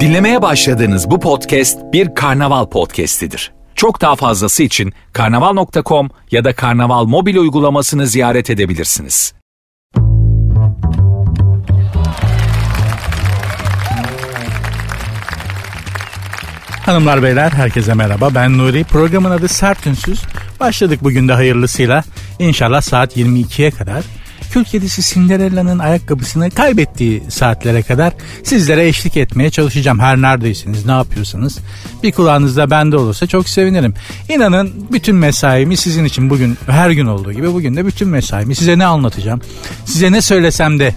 Dinlemeye başladığınız bu podcast bir karnaval podcastidir. Çok daha fazlası için karnaval.com ya da karnaval mobil uygulamasını ziyaret edebilirsiniz. Hanımlar beyler herkese merhaba ben Nuri. Programın adı Sert Ünsüz. Başladık bugün de hayırlısıyla. İnşallah saat 22'ye kadar Kül kedisi Cinderella'nın ayakkabısını kaybettiği saatlere kadar sizlere eşlik etmeye çalışacağım. Her neredeyseniz ne yapıyorsanız bir kulağınızda bende olursa çok sevinirim. İnanın bütün mesaimi sizin için bugün her gün olduğu gibi bugün de bütün mesaimi size ne anlatacağım? Size ne söylesem de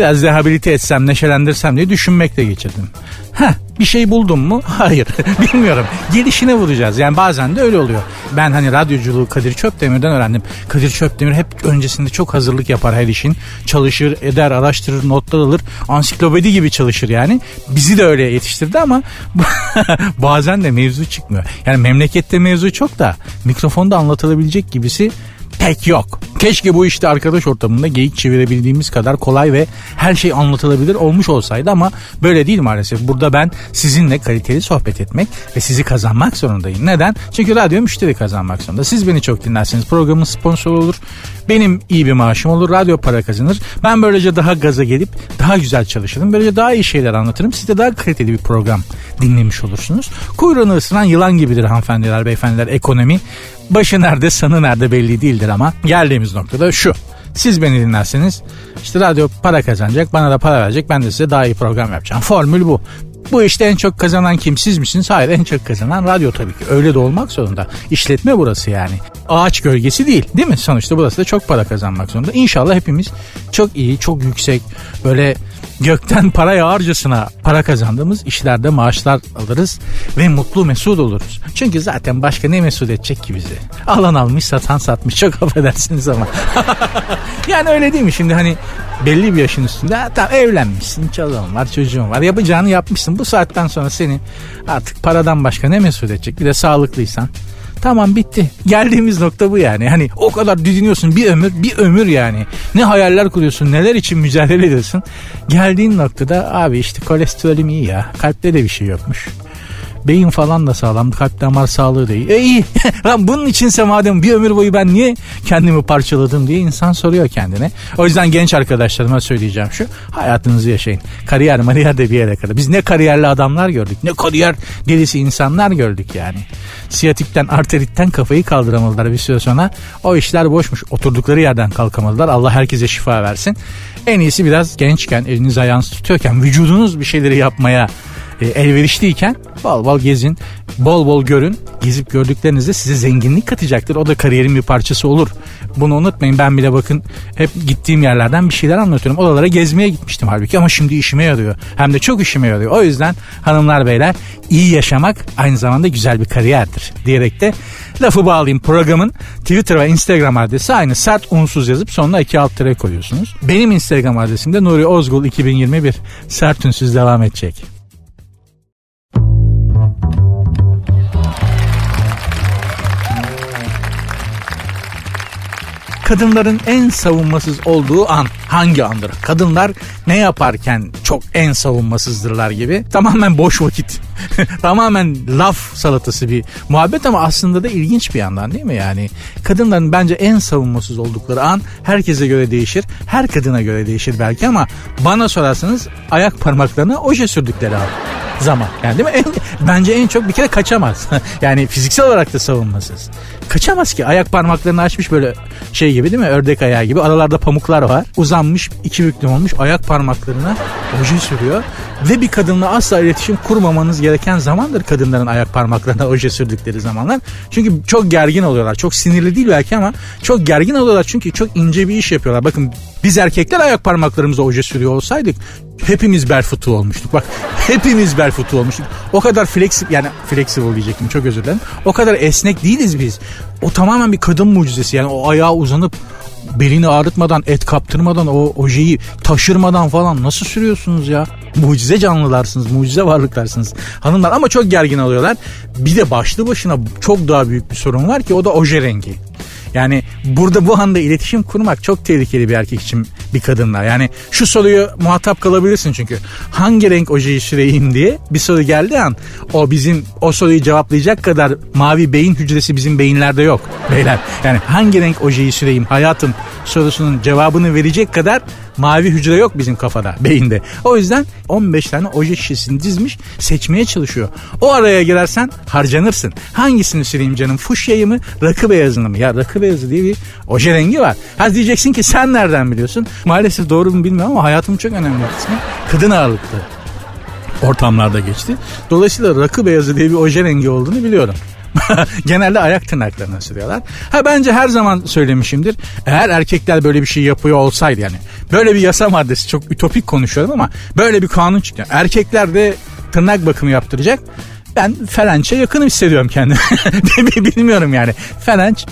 biraz rehabilite etsem, neşelendirsem diye düşünmekle geçirdim. Heh, bir şey buldum mu? Hayır. Bilmiyorum. Gelişine vuracağız. Yani bazen de öyle oluyor. Ben hani radyoculuğu Kadir Çöpdemir'den öğrendim. Kadir Çöpdemir hep öncesinde çok hazırlık yapar her işin. Çalışır, eder, araştırır, notlar alır. Ansiklopedi gibi çalışır yani. Bizi de öyle yetiştirdi ama bazen de mevzu çıkmıyor. Yani memlekette mevzu çok da mikrofonda anlatılabilecek gibisi pek yok. Keşke bu işte arkadaş ortamında geyik çevirebildiğimiz kadar kolay ve her şey anlatılabilir olmuş olsaydı ama böyle değil maalesef. Burada ben sizinle kaliteli sohbet etmek ve sizi kazanmak zorundayım. Neden? Çünkü radyo müşteri kazanmak zorunda. Siz beni çok dinlerseniz programın sponsor olur. Benim iyi bir maaşım olur. Radyo para kazanır. Ben böylece daha gaza gelip daha güzel çalışırım. Böylece daha iyi şeyler anlatırım. Siz de daha kaliteli bir program dinlemiş olursunuz. Kuyruğunu ısıran yılan gibidir hanımefendiler, beyefendiler ekonomi. Başı nerede, sanı nerede belli değildir ama geldiğimiz noktada şu. Siz beni dinlerseniz işte radyo para kazanacak, bana da para verecek, ben de size daha iyi program yapacağım. Formül bu. Bu işte en çok kazanan kim siz misiniz? Hayır en çok kazanan radyo tabii ki. Öyle de olmak zorunda. İşletme burası yani. Ağaç gölgesi değil değil mi? Sonuçta burası da çok para kazanmak zorunda. İnşallah hepimiz çok iyi, çok yüksek böyle gökten para yağarcasına para kazandığımız işlerde maaşlar alırız ve mutlu mesut oluruz. Çünkü zaten başka ne mesut edecek ki bizi? Alan almış satan satmış çok affedersiniz ama. yani öyle değil mi şimdi hani belli bir yaşın üstünde tamam evlenmişsin çoluğun var çocuğun var yapacağını yapmışsın bu saatten sonra seni artık paradan başka ne mesut edecek bir de sağlıklıysan Tamam bitti. Geldiğimiz nokta bu yani. Hani o kadar didiniyorsun bir ömür bir ömür yani. Ne hayaller kuruyorsun neler için mücadele ediyorsun. Geldiğin noktada abi işte kolesterolüm iyi ya. Kalpte de bir şey yokmuş. Beyin falan da sağlam. Kalp damar sağlığı da iyi. E iyi. Lan bunun içinse madem bir ömür boyu ben niye kendimi parçaladım diye insan soruyor kendine. O yüzden genç arkadaşlarıma söyleyeceğim şu. Hayatınızı yaşayın. Kariyer mariyer de bir yere kadar. Biz ne kariyerli adamlar gördük. Ne kariyer delisi insanlar gördük yani. Siyatikten arteritten kafayı kaldıramadılar bir süre sonra. O işler boşmuş. Oturdukları yerden kalkamadılar. Allah herkese şifa versin. En iyisi biraz gençken eliniz ayağınız tutuyorken vücudunuz bir şeyleri yapmaya e, elverişliyken bol bol gezin, bol bol görün. Gezip gördüklerinizde size zenginlik katacaktır. O da kariyerin bir parçası olur. Bunu unutmayın. Ben bile bakın hep gittiğim yerlerden bir şeyler anlatıyorum. Odalara gezmeye gitmiştim halbuki ama şimdi işime yarıyor. Hem de çok işime yarıyor. O yüzden hanımlar beyler iyi yaşamak aynı zamanda güzel bir kariyerdir diyerek de lafı bağlayayım. Programın Twitter ve Instagram adresi aynı. Sert unsuz yazıp sonuna iki alt tere koyuyorsunuz. Benim Instagram adresim de Nuri Ozgul 2021. Sert unsuz devam edecek. Kadınların en savunmasız olduğu an hangi andır? Kadınlar ne yaparken çok en savunmasızdırlar gibi. Tamamen boş vakit. Tamamen laf salatası bir muhabbet ama aslında da ilginç bir yandan değil mi yani? Kadınların bence en savunmasız oldukları an herkese göre değişir. Her kadına göre değişir belki ama bana sorarsanız ayak parmaklarına oje sürdükleri an zaman. Yani değil mi? En, bence en çok bir kere kaçamaz. yani fiziksel olarak da savunmasız. Kaçamaz ki. Ayak parmaklarını açmış böyle şey gibi değil mi? Ördek ayağı gibi. Aralarda pamuklar var. Uzanmış, iki büklüm olmuş. Ayak parmaklarına oje sürüyor. Ve bir kadınla asla iletişim kurmamanız gereken zamandır kadınların ayak parmaklarına oje sürdükleri zamanlar. Çünkü çok gergin oluyorlar. Çok sinirli değil belki ama çok gergin oluyorlar. Çünkü çok ince bir iş yapıyorlar. Bakın biz erkekler ayak parmaklarımıza oje sürüyor olsaydık hepimiz berfutu olmuştuk. Bak hepimiz berfutu olmuştuk. O kadar flexible yani flexible diyecektim çok özür dilerim. O kadar esnek değiliz biz. O tamamen bir kadın mucizesi yani o ayağa uzanıp belini ağrıtmadan, et kaptırmadan, o ojeyi taşırmadan falan nasıl sürüyorsunuz ya? Mucize canlılarsınız, mucize varlıklarsınız hanımlar ama çok gergin alıyorlar. Bir de başlı başına çok daha büyük bir sorun var ki o da oje rengi. Yani burada bu anda iletişim kurmak çok tehlikeli bir erkek için bir kadınla. Yani şu soruyu muhatap kalabilirsin çünkü. Hangi renk ojeyi süreyim diye bir soru geldiği an o bizim o soruyu cevaplayacak kadar mavi beyin hücresi bizim beyinlerde yok beyler. Yani hangi renk ojeyi süreyim hayatım sorusunun cevabını verecek kadar mavi hücre yok bizim kafada, beyinde. O yüzden 15 tane oje şişesini dizmiş seçmeye çalışıyor. O araya girersen harcanırsın. Hangisini süreyim canım? Fuşyayı mı, rakı beyazını mı? Ya rakı beyazı diye bir oje rengi var. Ha diyeceksin ki sen nereden biliyorsun? Maalesef doğru mu bilmiyorum ama hayatımın çok önemli kısmı kadın ağırlıklı ortamlarda geçti. Dolayısıyla rakı beyazı diye bir oje rengi olduğunu biliyorum. Genelde ayak tırnaklarına sürüyorlar. Ha bence her zaman söylemişimdir. Eğer erkekler böyle bir şey yapıyor olsaydı yani böyle bir yasa maddesi çok ütopik konuşuyorum ama böyle bir kanun çıktı. Erkekler de tırnak bakımı yaptıracak. Ben Ferenç'e yakın hissediyorum kendimi. Bilmiyorum yani. Ferenç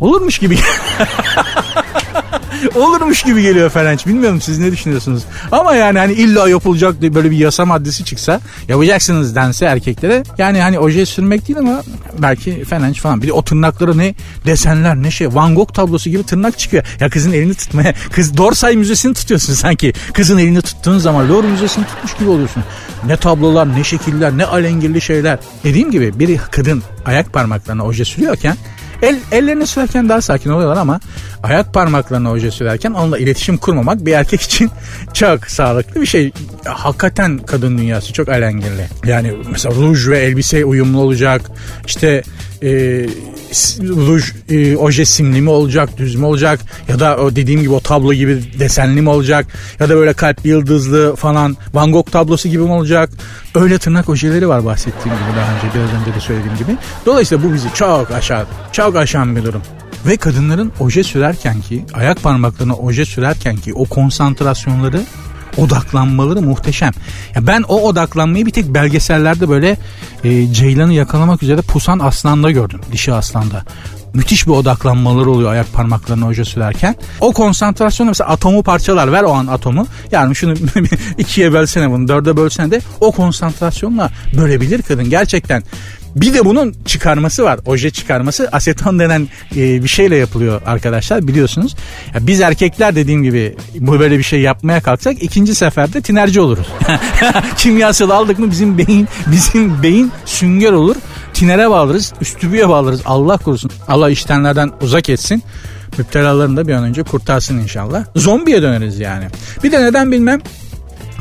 olurmuş gibi. Olurmuş gibi geliyor Ferenç. Bilmiyorum siz ne düşünüyorsunuz. Ama yani hani illa yapılacak diye böyle bir yasa maddesi çıksa yapacaksınız dense erkeklere. Yani hani oje sürmek değil ama belki Ferenç falan. Bir de o tırnakları ne desenler ne şey. Van Gogh tablosu gibi tırnak çıkıyor. Ya kızın elini tutmaya. Kız Dorsay Müzesi'ni tutuyorsun sanki. Kızın elini tuttuğun zaman Louvre Müzesi'ni tutmuş gibi oluyorsun. Ne tablolar ne şekiller ne alengirli şeyler. Dediğim gibi bir kadın ayak parmaklarına oje sürüyorken El, ellerini sürerken daha sakin oluyorlar ama ayak parmaklarına oje sürerken onunla iletişim kurmamak bir erkek için çok sağlıklı bir şey. Hakikaten kadın dünyası çok alengirli. Yani mesela ruj ve elbise uyumlu olacak. İşte e, ruj e, oje simli mi olacak düz mü olacak? Ya da o dediğim gibi o tablo gibi desenli mi olacak? Ya da böyle kalpli yıldızlı falan Van Gogh tablosu gibi mi olacak? Öyle tırnak ojeleri var bahsettiğim gibi daha önce biraz önce de söylediğim gibi. Dolayısıyla bu bizi çok aşağı çok aşan bir durum. Ve kadınların oje sürerken ki ayak parmaklarına oje sürerken ki o konsantrasyonları odaklanmaları muhteşem. Ya ben o odaklanmayı bir tek belgesellerde böyle e, ceylanı yakalamak üzere pusan aslanda gördüm. Dişi aslanda müthiş bir odaklanmaları oluyor ayak parmaklarına hoca sürerken. O konsantrasyonu mesela atomu parçalar ver o an atomu. Yani şunu ikiye bölsene bunu dörde bölsene de o konsantrasyonla bölebilir kadın. Gerçekten bir de bunun çıkarması var. Oje çıkarması aseton denen e, bir şeyle yapılıyor arkadaşlar biliyorsunuz. Ya biz erkekler dediğim gibi bu böyle bir şey yapmaya kalksak ikinci seferde tinerci oluruz. Kimyasal aldık mı bizim beyin bizim beyin sünger olur. Tinere bağlarız, üstübüye bağlarız. Allah korusun. Allah iştenlerden uzak etsin müptelalarını da bir an önce kurtarsın inşallah. Zombiye döneriz yani. Bir de neden bilmem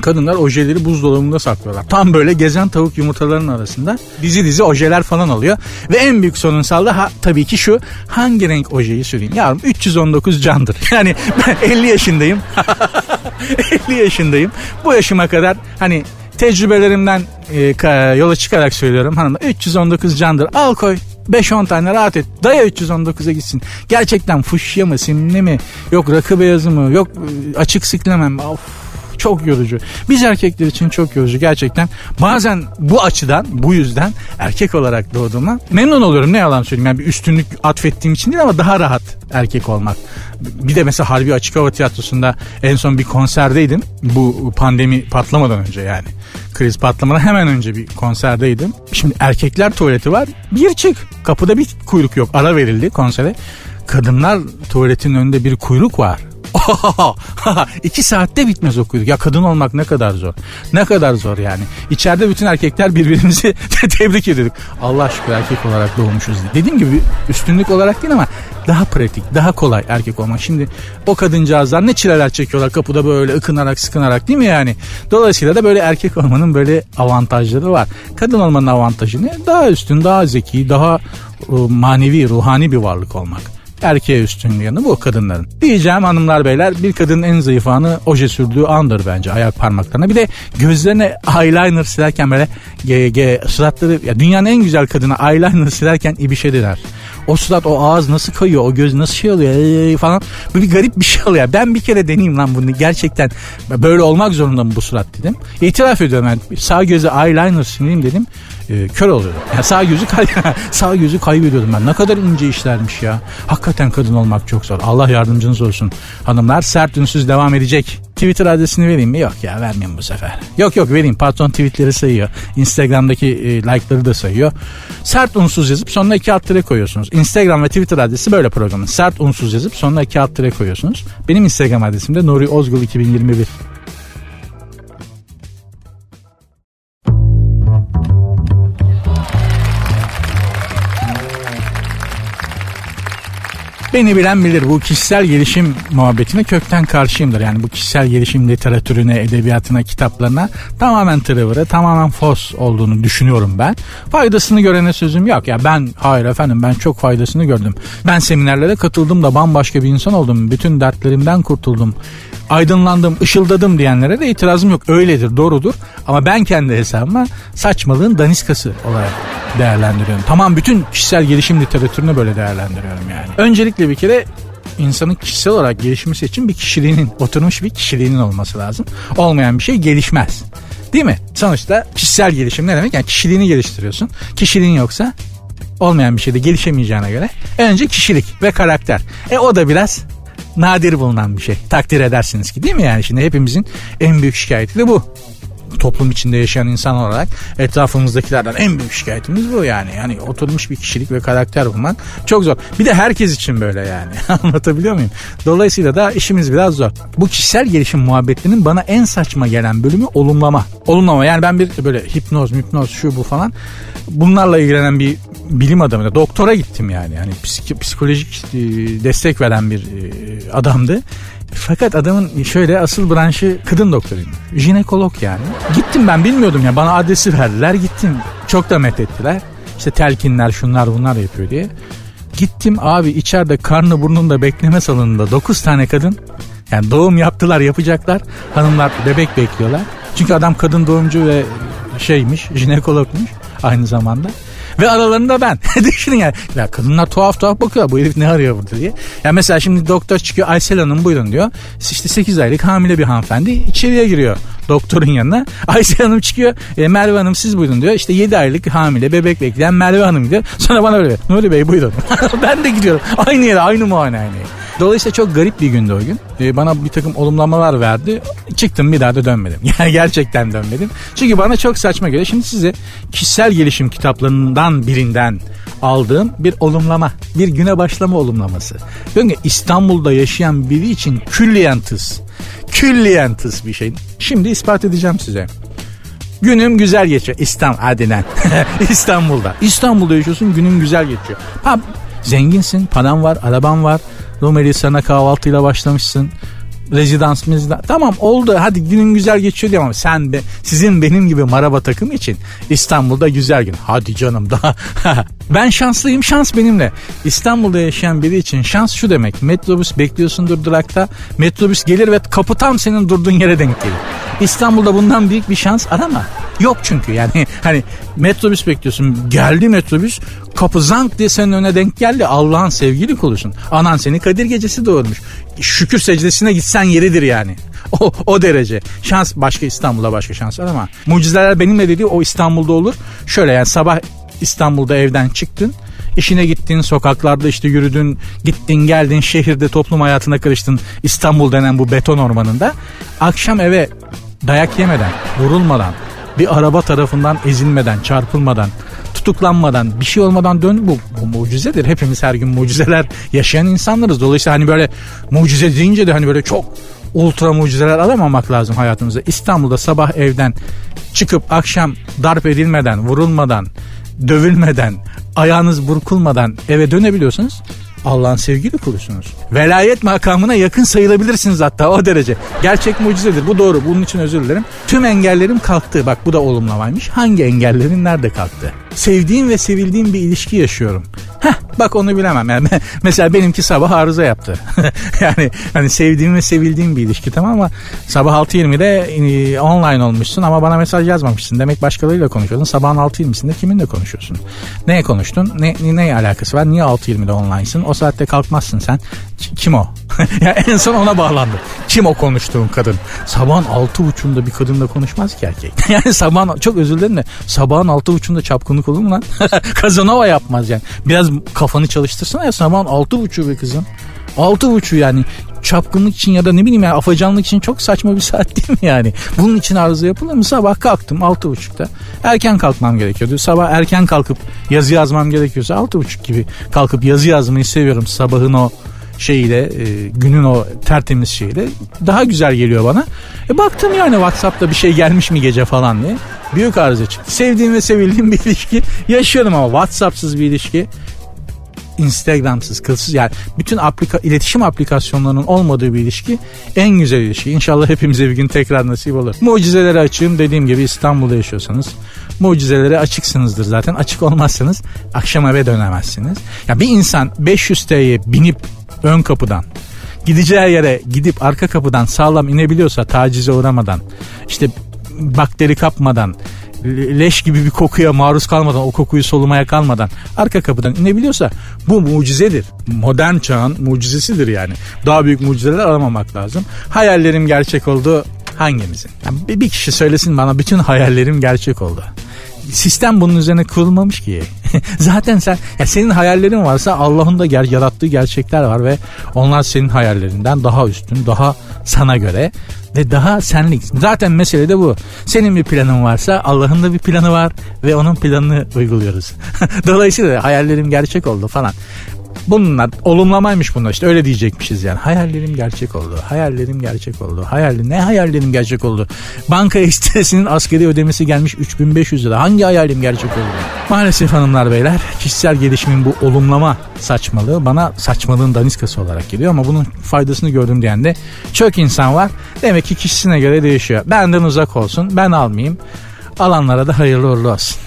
kadınlar ojeleri buzdolabında saklıyorlar. Tam böyle gezen tavuk yumurtalarının arasında dizi dizi ojeler falan alıyor. Ve en büyük sorunsal da ha, tabii ki şu hangi renk ojeyi süreyim? Yavrum 319 candır. Yani ben 50 yaşındayım. 50 yaşındayım. Bu yaşıma kadar hani tecrübelerimden e, yola çıkarak söylüyorum hanım 319 candır al koy 5-10 tane rahat et. Daya 319'a gitsin. Gerçekten fuşya mı simli mi yok rakı beyazı mı yok e, açık siklemem. Of çok yorucu. Biz erkekler için çok yorucu gerçekten. Bazen bu açıdan bu yüzden erkek olarak doğduğuma memnun oluyorum ne yalan söyleyeyim. Yani bir üstünlük atfettiğim için değil ama daha rahat erkek olmak. Bir de mesela Harbi Açık Hava Tiyatrosu'nda en son bir konserdeydim. Bu pandemi patlamadan önce yani. Kriz patlamadan hemen önce bir konserdeydim. Şimdi erkekler tuvaleti var. Bir çık. Kapıda bir kuyruk yok. Ara verildi konsere. Kadınlar tuvaletin önünde bir kuyruk var. İki saatte bitmez okuyorduk. Ya kadın olmak ne kadar zor. Ne kadar zor yani. İçeride bütün erkekler birbirimizi tebrik ediyorduk. Allah şükür erkek olarak doğmuşuz. Dediğim gibi üstünlük olarak değil ama daha pratik, daha kolay erkek olmak. Şimdi o kadıncağızlar ne çileler çekiyorlar kapıda böyle ıkınarak sıkınarak değil mi yani? Dolayısıyla da böyle erkek olmanın böyle avantajları var. Kadın olmanın avantajı ne? Daha üstün, daha zeki, daha ıı, manevi, ruhani bir varlık olmak erkeğe üstün bu kadınların. Diyeceğim hanımlar beyler bir kadının en zayıf anı oje sürdüğü andır bence ayak parmaklarına. Bir de gözlerine eyeliner silerken böyle ge, ge, suratları ya dünyanın en güzel kadını eyeliner silerken ibişediler. O surat o ağız nasıl kayıyor o göz nasıl şey oluyor ee, falan böyle bir garip bir şey oluyor. Ben bir kere deneyeyim lan bunu gerçekten böyle olmak zorunda mı bu surat dedim. İtiraf ediyorum yani sağ göze eyeliner sileyim dedim. E, kör oluyordum. Yani sağ gözü kay sağ gözü kaybediyordum ben. Ne kadar ince işlermiş ya. Hakikaten kadın olmak çok zor. Allah yardımcınız olsun. Hanımlar sert ünsüz devam edecek. Twitter adresini vereyim mi? Yok ya vermeyeyim bu sefer. Yok yok vereyim. Patron tweetleri sayıyor. Instagram'daki e, like'ları da sayıyor. Sert unsuz yazıp sonuna iki alt tire koyuyorsunuz. Instagram ve Twitter adresi böyle programın. Sert unsuz yazıp sonuna iki alt tire koyuyorsunuz. Benim Instagram adresim de Nuri Ozgul 2021. Beni bilen bilir bu kişisel gelişim muhabbetine kökten karşıyımdır. Yani bu kişisel gelişim literatürüne, edebiyatına, kitaplarına tamamen tırıvırı, tamamen fos olduğunu düşünüyorum ben. Faydasını görene sözüm yok. Ya ben hayır efendim ben çok faydasını gördüm. Ben seminerlere katıldım da bambaşka bir insan oldum. Bütün dertlerimden kurtuldum. Aydınlandım, ışıldadım diyenlere de itirazım yok. Öyledir, doğrudur. Ama ben kendi hesabıma saçmalığın daniskası olarak değerlendiriyorum. Tamam bütün kişisel gelişim literatürünü böyle değerlendiriyorum yani. Öncelikle bir kere insanın kişisel olarak gelişmesi için bir kişiliğinin, oturmuş bir kişiliğinin olması lazım. Olmayan bir şey gelişmez. Değil mi? Sonuçta kişisel gelişim ne demek? Yani kişiliğini geliştiriyorsun. Kişiliğin yoksa olmayan bir şeyde gelişemeyeceğine göre önce kişilik ve karakter. E o da biraz nadir bulunan bir şey. Takdir edersiniz ki değil mi yani? Şimdi hepimizin en büyük şikayeti de bu toplum içinde yaşayan insan olarak etrafımızdakilerden en büyük şikayetimiz bu yani. Yani oturmuş bir kişilik ve karakter bulmak çok zor. Bir de herkes için böyle yani. Anlatabiliyor muyum? Dolayısıyla da işimiz biraz zor. Bu kişisel gelişim muhabbetinin bana en saçma gelen bölümü olumlama. Olumlama yani ben bir böyle hipnoz, hipnoz şu bu falan bunlarla ilgilenen bir bilim adamı. Doktora gittim yani. Yani psikolojik e, destek veren bir e, adamdı. Fakat adamın şöyle asıl branşı kadın doktoruyum. Jinekolog yani. Gittim ben bilmiyordum ya bana adresi verdiler gittim. Çok da methettiler. İşte telkinler şunlar bunlar yapıyor diye. Gittim abi içeride karnı burnunda bekleme salonunda 9 tane kadın. Yani doğum yaptılar yapacaklar. Hanımlar bebek bekliyorlar. Çünkü adam kadın doğumcu ve şeymiş jinekologmuş aynı zamanda. Ve aralarında ben. Düşünün yani. Ya kadınlar tuhaf tuhaf bakıyor. Bu herif ne arıyor burada diye. Ya mesela şimdi doktor çıkıyor. Aysel Hanım buyurun diyor. İşte 8 aylık hamile bir hanımefendi içeriye giriyor doktorun yanına. Aysel Hanım çıkıyor. E, Merve Hanım siz buyurun diyor. İşte 7 aylık hamile bebek bekleyen Merve Hanım diyor. Sonra bana böyle Nuri Bey buyurun. ben de gidiyorum. Aynı yere aynı muayenehaneye. Dolayısıyla çok garip bir gündü o gün. Ee, bana bir takım olumlamalar verdi. Çıktım bir daha da dönmedim. Yani gerçekten dönmedim. Çünkü bana çok saçma geliyor. Şimdi size kişisel gelişim kitaplarından birinden aldığım bir olumlama. Bir güne başlama olumlaması. Diyorum İstanbul'da yaşayan biri için külliyen tıs. Külliyen bir şey. Şimdi ispat edeceğim size. Günüm güzel geçiyor. İstanbul adinen. İstanbul'da. İstanbul'da yaşıyorsun günün güzel geçiyor. Ha, zenginsin, paran var, araban var, Rumeli sana kahvaltıyla başlamışsın. Rezidans mizda. Tamam oldu hadi günün güzel geçiyor diye ama sen de sizin benim gibi maraba takım için İstanbul'da güzel gün. Hadi canım daha. ben şanslıyım şans benimle. İstanbul'da yaşayan biri için şans şu demek. Metrobüs bekliyorsun durakta. Metrobüs gelir ve kapı tam senin durduğun yere denk gelir. İstanbul'da bundan büyük bir şans arama. Yok çünkü yani hani metrobüs bekliyorsun. Geldi metrobüs kapı zank diye senin önüne denk geldi. Allah'ın sevgili kulusun. Anan seni Kadir gecesi doğurmuş. Şükür secdesine gitsen yeridir yani. O, o derece. Şans başka İstanbul'da başka şans var ama mucizeler benimle dediği o İstanbul'da olur. Şöyle yani sabah İstanbul'da evden çıktın. İşine gittin, sokaklarda işte yürüdün, gittin geldin, şehirde toplum hayatına karıştın İstanbul denen bu beton ormanında. Akşam eve dayak yemeden, vurulmadan, bir araba tarafından ezilmeden, çarpılmadan, tutuklanmadan, bir şey olmadan dön bu, bu mucizedir. Hepimiz her gün mucizeler yaşayan insanlarız. Dolayısıyla hani böyle mucize deyince de hani böyle çok ultra mucizeler alamamak lazım hayatımıza. İstanbul'da sabah evden çıkıp akşam darp edilmeden, vurulmadan, dövülmeden, ayağınız burkulmadan eve dönebiliyorsanız Allah'ın sevgili kulusunuz. Velayet makamına yakın sayılabilirsiniz hatta o derece. Gerçek mucizedir bu doğru bunun için özür dilerim. Tüm engellerim kalktı bak bu da olumlamaymış. Hangi engellerin nerede kalktı? Sevdiğim ve sevildiğim bir ilişki yaşıyorum. Heh, bak onu bilemem. Yani mesela benimki sabah arıza yaptı. yani hani sevdiğim ve sevildiğim bir ilişki tamam ama sabah 6.20'de e, online olmuşsun ama bana mesaj yazmamışsın. Demek başkalarıyla konuşuyorsun. Sabahın 6.20'sinde kiminle konuşuyorsun? Neye konuştun? Ne, ne, ne alakası var? Niye 6.20'de online'sın? O saatte kalkmazsın sen. Kim o? Yani en son ona bağlandı. Kim o konuştuğun kadın? Sabahın altı buçuğunda bir kadınla konuşmaz ki erkek. yani sabahın çok özür dilerim de sabahın altı buçuğunda çapkınlık olur mu lan? Kazanova yapmaz yani. Biraz kafanı çalıştırsana ya sabahın altı buçuğu be kızım. Altı buçuğu yani çapkınlık için ya da ne bileyim ya afacanlık için çok saçma bir saat değil mi yani? Bunun için arıza yapılır mı? Sabah kalktım altı buçukta. Erken kalkmam gerekiyordu. Sabah erken kalkıp yazı yazmam gerekiyorsa altı buçuk gibi kalkıp yazı yazmayı seviyorum. Sabahın o şeyiyle e, günün o tertemiz şeyiyle daha güzel geliyor bana. E baktım yani Whatsapp'ta bir şey gelmiş mi gece falan diye. Büyük arıza çıktı. Sevdiğim ve sevildiğim bir ilişki yaşıyorum ama Whatsapp'sız bir ilişki Instagram'sız, kılsız yani bütün aplika iletişim aplikasyonlarının olmadığı bir ilişki en güzel ilişki. İnşallah hepimize bir gün tekrar nasip olur. Mucizelere açığım dediğim gibi İstanbul'da yaşıyorsanız mucizelere açıksınızdır zaten. Açık olmazsanız akşam eve dönemezsiniz. Ya bir insan 500 TL'ye binip ön kapıdan gideceği yere gidip arka kapıdan sağlam inebiliyorsa tacize uğramadan işte bakteri kapmadan leş gibi bir kokuya maruz kalmadan o kokuyu solumaya kalmadan arka kapıdan inebiliyorsa bu mucizedir. Modern çağın mucizesidir yani. Daha büyük mucizeler aramamak lazım. Hayallerim gerçek oldu hangimizin? Yani bir kişi söylesin bana bütün hayallerim gerçek oldu sistem bunun üzerine kurulmamış ki. Zaten sen ya senin hayallerin varsa Allah'ın da ger yarattığı gerçekler var ve onlar senin hayallerinden daha üstün, daha sana göre ve daha senlik. Zaten mesele de bu. Senin bir planın varsa Allah'ın da bir planı var ve onun planını uyguluyoruz. Dolayısıyla hayallerim gerçek oldu falan. Bunlar olumlamaymış bunlar işte öyle diyecekmişiz yani. Hayallerim gerçek oldu. Hayallerim gerçek oldu. Hayallerim ne hayallerim gerçek oldu? Banka ekstresinin askeri ödemesi gelmiş 3500 lira. Hangi hayalim gerçek oldu? Maalesef hanımlar beyler kişisel gelişimin bu olumlama saçmalığı bana saçmalığın daniskası olarak geliyor ama bunun faydasını gördüm diyen de çok insan var. Demek ki kişisine göre değişiyor. Benden uzak olsun ben almayayım. Alanlara da hayırlı uğurlu olsun.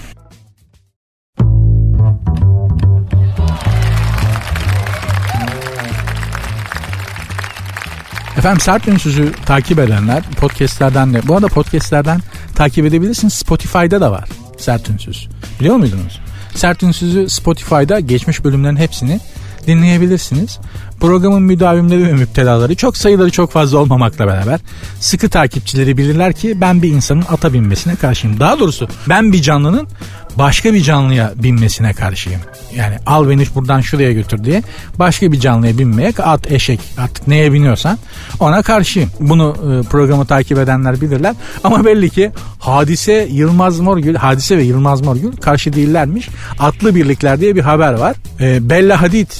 Efendim Sert Ünsüz'ü takip edenler podcastlerden de bu arada podcastlerden takip edebilirsiniz. Spotify'da da var Sert Ünsüz. Biliyor muydunuz? Sert Ünsüz'ü Spotify'da geçmiş bölümlerin hepsini dinleyebilirsiniz. Programın müdavimleri ve müptelaları çok sayıları çok fazla olmamakla beraber sıkı takipçileri bilirler ki ben bir insanın ata binmesine karşıyım. Daha doğrusu ben bir canlının başka bir canlıya binmesine karşıyım. Yani al beni buradan şuraya götür diye başka bir canlıya binmeye at eşek artık neye biniyorsan ona karşıyım. Bunu e, programı takip edenler bilirler. Ama belli ki Hadise Yılmaz Morgül, Hadise ve Yılmaz Morgül karşı değillermiş. Atlı birlikler diye bir haber var. E, Bella Hadid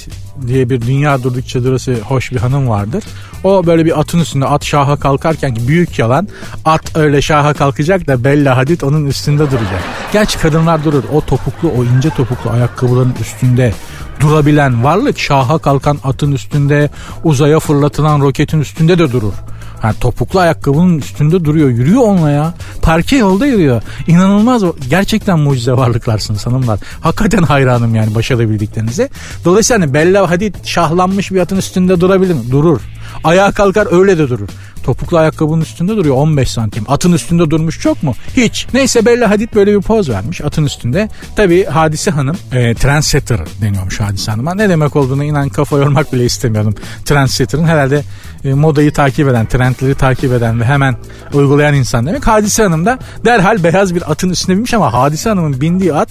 diye bir dünya durdukça durası hoş bir hanım vardır. O böyle bir atın üstünde at şaha kalkarken ki büyük yalan at öyle şaha kalkacak da Bella Hadid onun üstünde duracak. Gerçi kadınlar durur. O topuklu o ince topuklu ayakkabıların üstünde durabilen varlık şaha kalkan atın üstünde uzaya fırlatılan roketin üstünde de durur. Yani topuklu ayakkabının üstünde duruyor. Yürüyor onunla ya. Parke yolda yürüyor. İnanılmaz. Gerçekten mucize varlıklarsınız hanımlar. Hakikaten hayranım yani başarabildiklerinize. Dolayısıyla hani Bella Hadid şahlanmış bir atın üstünde durabilir mi? Durur. Ayağa kalkar öyle de durur. Topuklu ayakkabının üstünde duruyor 15 santim. Atın üstünde durmuş çok mu? Hiç. Neyse Bella Hadid böyle bir poz vermiş atın üstünde. Tabii Hadise Hanım e, trendsetter deniyormuş Hadise Hanım'a. Ne demek olduğunu inan kafa yormak bile istemiyordum. Trendsetter'ın herhalde e, modayı takip eden, trendleri takip eden ve hemen uygulayan insan demek. Hadise Hanım da derhal beyaz bir atın üstüne binmiş ama Hadise Hanım'ın bindiği at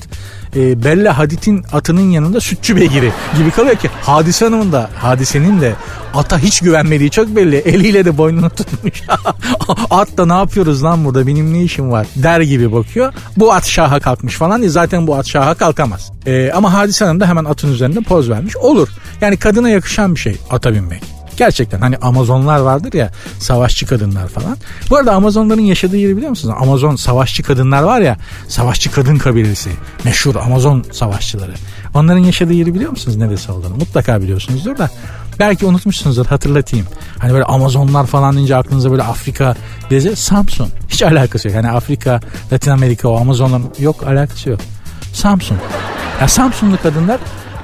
e, Bella Hadid'in atının yanında sütçü beygiri gibi kalıyor ki Hadise Hanım'ın da Hadise'nin de ata hiç güvenmediği çok belli. Eliyle de boynunu tutmuş. at da ne yapıyoruz lan burada benim ne işim var der gibi bakıyor. Bu at şaha kalkmış falan diye zaten bu at şaha kalkamaz. E, ama Hadise Hanım da hemen atın üzerinde poz vermiş. Olur. Yani kadına yakışan bir şey ata binmek. Gerçekten hani Amazonlar vardır ya savaşçı kadınlar falan. Bu arada Amazonların yaşadığı yeri biliyor musunuz? Amazon savaşçı kadınlar var ya savaşçı kadın kabilesi. Meşhur Amazon savaşçıları. Onların yaşadığı yeri biliyor musunuz neresi olduğunu? Mutlaka biliyorsunuzdur da. Belki unutmuşsunuzdur hatırlatayım. Hani böyle Amazonlar falan deyince aklınıza böyle Afrika bezi Samsun. Hiç alakası yok. Yani Afrika, Latin Amerika o Amazonların yok alakası yok. Samsun. Ya Samsunlu kadınlar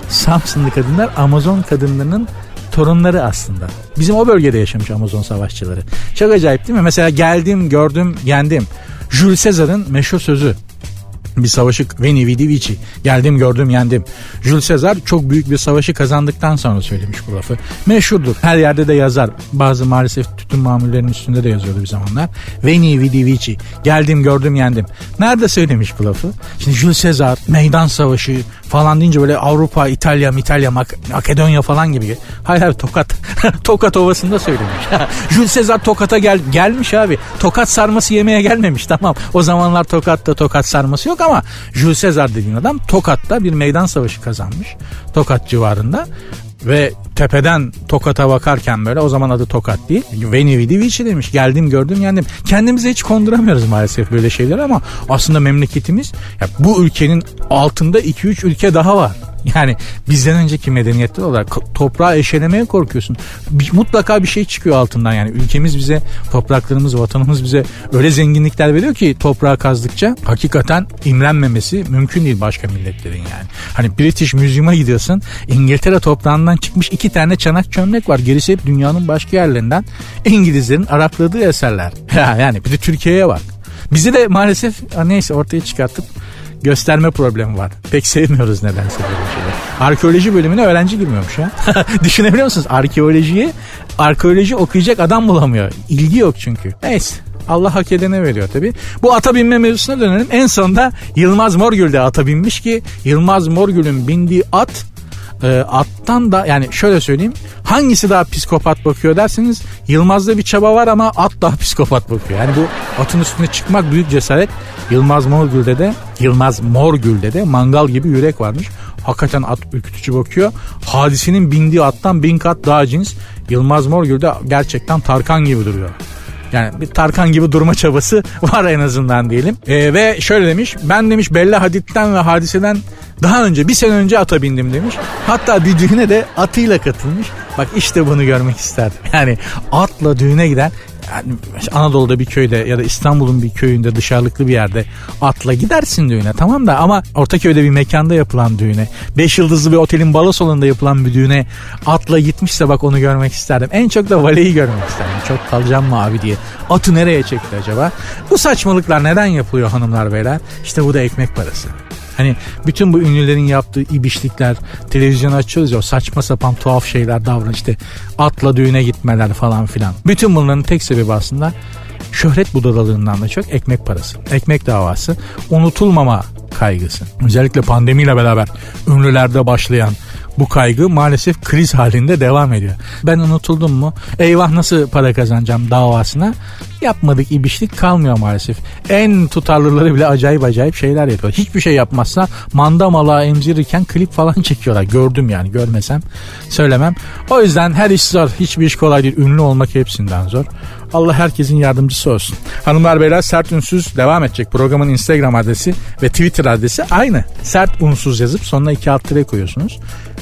Samsunlu kadınlar Amazon kadınlarının torunları aslında. Bizim o bölgede yaşamış Amazon savaşçıları. Çok acayip değil mi? Mesela geldim, gördüm, yendim. Jules Caesar'ın meşhur sözü. Bir savaşı Veni Vidi Vici geldim gördüm yendim. Jules Caesar çok büyük bir savaşı kazandıktan sonra söylemiş bu lafı. Meşhurdur. Her yerde de yazar. Bazı maalesef tütün mamullerinin üstünde de yazıyordu bir zamanlar. Veni Vidi Vici geldim gördüm yendim. Nerede söylemiş bu lafı? Şimdi Jules Caesar meydan savaşı falan deyince böyle Avrupa, İtalya, İtalya, Mak- Makedonya falan gibi. Hayır hayır Tokat. Tokat Ovası'nda söylemiş. Jules Caesar Tokat'a gel gelmiş abi. Tokat sarması yemeye gelmemiş tamam. O zamanlar Tokat'ta Tokat sarması yok ama Jules Caesar dediğin adam Tokat'ta bir meydan savaşı kazanmış. Tokat civarında ve tepeden Tokat'a bakarken böyle o zaman adı Tokat değil. Veni Vidi Vici demiş. Geldim gördüm yendim. Kendimize hiç konduramıyoruz maalesef böyle şeyler ama aslında memleketimiz ya bu ülkenin altında 2-3 ülke daha var. Yani bizden önceki medeniyetler olarak toprağı eşelemeye korkuyorsun. Bir- mutlaka bir şey çıkıyor altından yani. Ülkemiz bize, topraklarımız, vatanımız bize öyle zenginlikler veriyor ki toprağı kazdıkça hakikaten imrenmemesi mümkün değil başka milletlerin yani. Hani British Museum'a gidiyorsun. İngiltere toprağından çıkmış iki tane çanak çömlek var. Gerisi hep dünyanın başka yerlerinden İngilizlerin Arapladığı eserler. Ya yani bir de Türkiye'ye bak. Bizi de maalesef neyse ortaya çıkartıp gösterme problemi var. Pek sevmiyoruz nedense böyle şeyler. Arkeoloji bölümüne öğrenci girmiyormuş ha. Düşünebiliyor musunuz? Arkeolojiyi arkeoloji okuyacak adam bulamıyor. İlgi yok çünkü. Neyse. Allah hak edene veriyor tabi. Bu ata binme mevzusuna dönelim. En sonunda Yılmaz Morgül de ata binmiş ki Yılmaz Morgül'ün bindiği at e, attan da yani şöyle söyleyeyim hangisi daha psikopat bakıyor derseniz Yılmaz'da bir çaba var ama at daha psikopat bakıyor. Yani bu atın üstüne çıkmak büyük cesaret. Yılmaz Morgül'de de Yılmaz Morgül'de de mangal gibi yürek varmış. Hakikaten at ürkütücü bakıyor. Hadisenin bindiği attan bin kat daha cins. Yılmaz Morgül'de gerçekten Tarkan gibi duruyor. Yani bir Tarkan gibi durma çabası var en azından diyelim. Ee, ve şöyle demiş ben demiş Bella Hadid'den ve Hadise'den daha önce bir sene önce ata bindim demiş. Hatta bir düğüne de atıyla katılmış. Bak işte bunu görmek isterdim. Yani atla düğüne giden yani Anadolu'da bir köyde ya da İstanbul'un bir köyünde dışarılıklı bir yerde atla gidersin düğüne tamam da ama Ortaköy'de bir mekanda yapılan düğüne 5 yıldızlı bir otelin balo salonunda yapılan bir düğüne atla gitmişse bak onu görmek isterdim. En çok da valeyi görmek isterdim. Çok kalacağım mı abi diye. Atı nereye çekti acaba? Bu saçmalıklar neden yapılıyor hanımlar beyler? İşte bu da ekmek parası. Hani bütün bu ünlülerin yaptığı ibişlikler, televizyon açıyoruz ya saçma sapan tuhaf şeyler davran işte atla düğüne gitmeler falan filan. Bütün bunların tek sebebi aslında şöhret budalılığından da çok ekmek parası. Ekmek davası, unutulmama kaygısı. Özellikle pandemiyle beraber ünlülerde başlayan bu kaygı maalesef kriz halinde devam ediyor. Ben unutuldum mu? Eyvah nasıl para kazanacağım davasına yapmadık ibişlik kalmıyor maalesef. En tutarlıları bile acayip acayip şeyler yapıyor. Hiçbir şey yapmazsa manda malağı emzirirken klip falan çekiyorlar. Gördüm yani görmesem söylemem. O yüzden her iş zor. Hiçbir iş kolay değil. Ünlü olmak hepsinden zor. Allah herkesin yardımcısı olsun. Hanımlar beyler sert ünsüz devam edecek. Programın Instagram adresi ve Twitter adresi aynı. Sert unsuz yazıp sonuna iki alt tire koyuyorsunuz.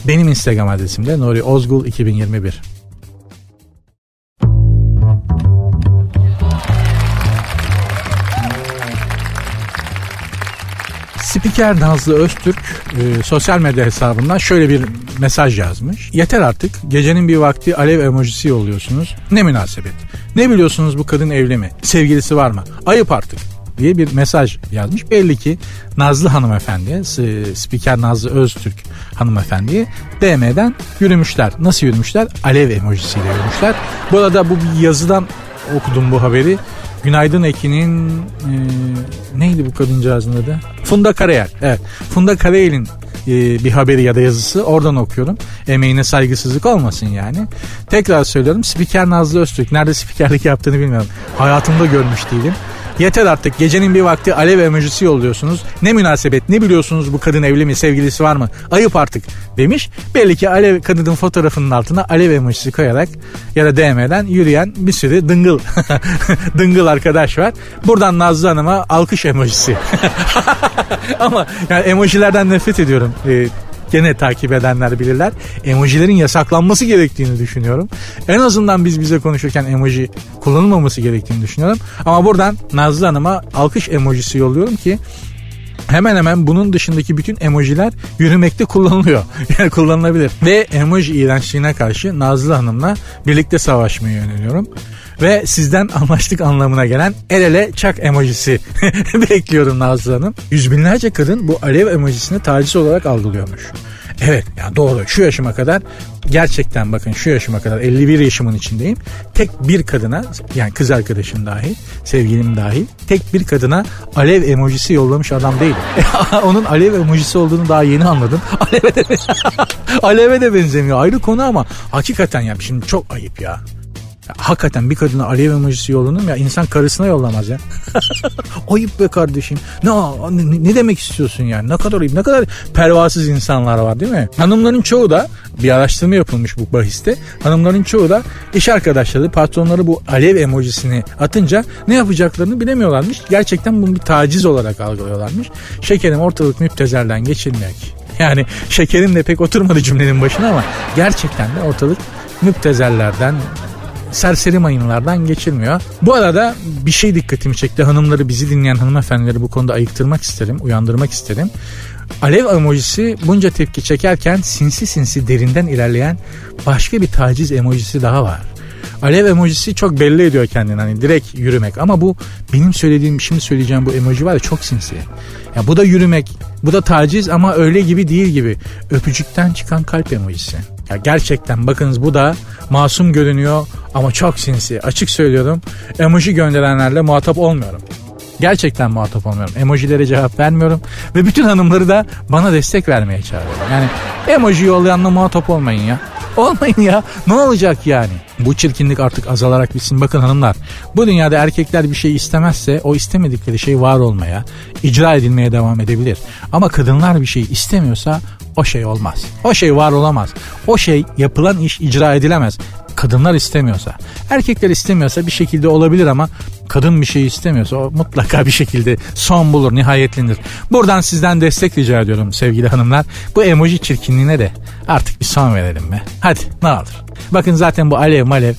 Benim Instagram adresim de Nuri Ozgul 2021. Spiker Nazlı Öztürk e, sosyal medya hesabından şöyle bir mesaj yazmış. Yeter artık gecenin bir vakti alev emojisi yolluyorsunuz. Ne münasebet. Ne biliyorsunuz bu kadın evli mi? Sevgilisi var mı? Ayıp artık diye bir mesaj yazmış. Belli ki Nazlı hanımefendiye, spiker Nazlı Öztürk hanımefendiye DM'den yürümüşler. Nasıl yürümüşler? Alev emojisiyle yürümüşler. Bu arada bu yazıdan okudum bu haberi. Günaydın Ekin'in e, neydi bu kadıncağızın adı? Funda Karayel. Evet. Funda Karayel'in e, bir haberi ya da yazısı oradan okuyorum. Emeğine saygısızlık olmasın yani. Tekrar söylüyorum. Spiker Nazlı Öztürk. Nerede spikerlik yaptığını bilmiyorum. Hayatımda görmüş değilim. Yeter artık gecenin bir vakti alev emojisi yolluyorsunuz. Ne münasebet ne biliyorsunuz bu kadın evli mi sevgilisi var mı? Ayıp artık demiş. Belli ki alev kadının fotoğrafının altına alev emojisi koyarak ya da DM'den yürüyen bir sürü dıngıl dıngıl arkadaş var. Buradan Nazlı Hanım'a alkış emojisi. Ama yani emojilerden nefret ediyorum. Ee, gene takip edenler bilirler. Emojilerin yasaklanması gerektiğini düşünüyorum. En azından biz bize konuşurken emoji kullanılmaması gerektiğini düşünüyorum. Ama buradan Nazlı Hanım'a alkış emojisi yolluyorum ki hemen hemen bunun dışındaki bütün emojiler yürümekte kullanılıyor. Yani kullanılabilir. Ve emoji iğrençliğine karşı Nazlı Hanım'la birlikte savaşmaya yöneliyorum. Ve sizden anlaştık anlamına gelen el ele çak emojisi bekliyorum Nazlı Hanım. Yüz binlerce kadın bu alev emojisini taciz olarak algılıyormuş. Evet ya doğru şu yaşıma kadar gerçekten bakın şu yaşıma kadar 51 yaşımın içindeyim. Tek bir kadına yani kız arkadaşım dahil sevgilim dahil tek bir kadına alev emojisi yollamış adam değil. Onun alev emojisi olduğunu daha yeni anladım. Aleve de, aleve de benzemiyor ayrı konu ama hakikaten ya şimdi çok ayıp ya. Ya, hakikaten bir kadına alev emojisi yollanır mı ya? insan karısına yollamaz ya. Ayıp be kardeşim. Ne, ne, ne demek istiyorsun yani? Ne kadar ayıp, ne kadar pervasız insanlar var değil mi? Hanımların çoğu da bir araştırma yapılmış bu bahiste. Hanımların çoğu da iş arkadaşları, patronları bu alev emojisini atınca ne yapacaklarını bilemiyorlarmış. Gerçekten bunu bir taciz olarak algılıyorlarmış. Şekerim ortalık müptezelden geçilmiyor ki. Yani şekerim de pek oturmadı cümlenin başına ama gerçekten de ortalık müptezellerden serseri mayınlardan geçilmiyor. Bu arada bir şey dikkatimi çekti. Hanımları bizi dinleyen hanımefendileri bu konuda ayıktırmak isterim, uyandırmak isterim. Alev emojisi bunca tepki çekerken sinsi sinsi derinden ilerleyen başka bir taciz emojisi daha var. Alev emojisi çok belli ediyor kendini hani direkt yürümek ama bu benim söylediğim şimdi söyleyeceğim bu emoji var ya çok sinsi. Ya bu da yürümek, bu da taciz ama öyle gibi değil gibi. Öpücükten çıkan kalp emojisi. Ya gerçekten bakınız bu da masum görünüyor ama çok sinsi. Açık söylüyorum emoji gönderenlerle muhatap olmuyorum. Gerçekten muhatap olmuyorum. Emojilere cevap vermiyorum. Ve bütün hanımları da bana destek vermeye çağırıyorum. Yani emoji yollayanla muhatap olmayın ya. Olmayın ya. Ne olacak yani? Bu çirkinlik artık azalarak bitsin. Bakın hanımlar bu dünyada erkekler bir şey istemezse o istemedikleri şey var olmaya, icra edilmeye devam edebilir. Ama kadınlar bir şey istemiyorsa o şey olmaz. O şey var olamaz. O şey yapılan iş icra edilemez. Kadınlar istemiyorsa. Erkekler istemiyorsa bir şekilde olabilir ama kadın bir şey istemiyorsa o mutlaka bir şekilde son bulur, nihayetlenir. Buradan sizden destek rica ediyorum sevgili hanımlar. Bu emoji çirkinliğine de artık bir son verelim be. Hadi ne olur. Bakın zaten bu alev malev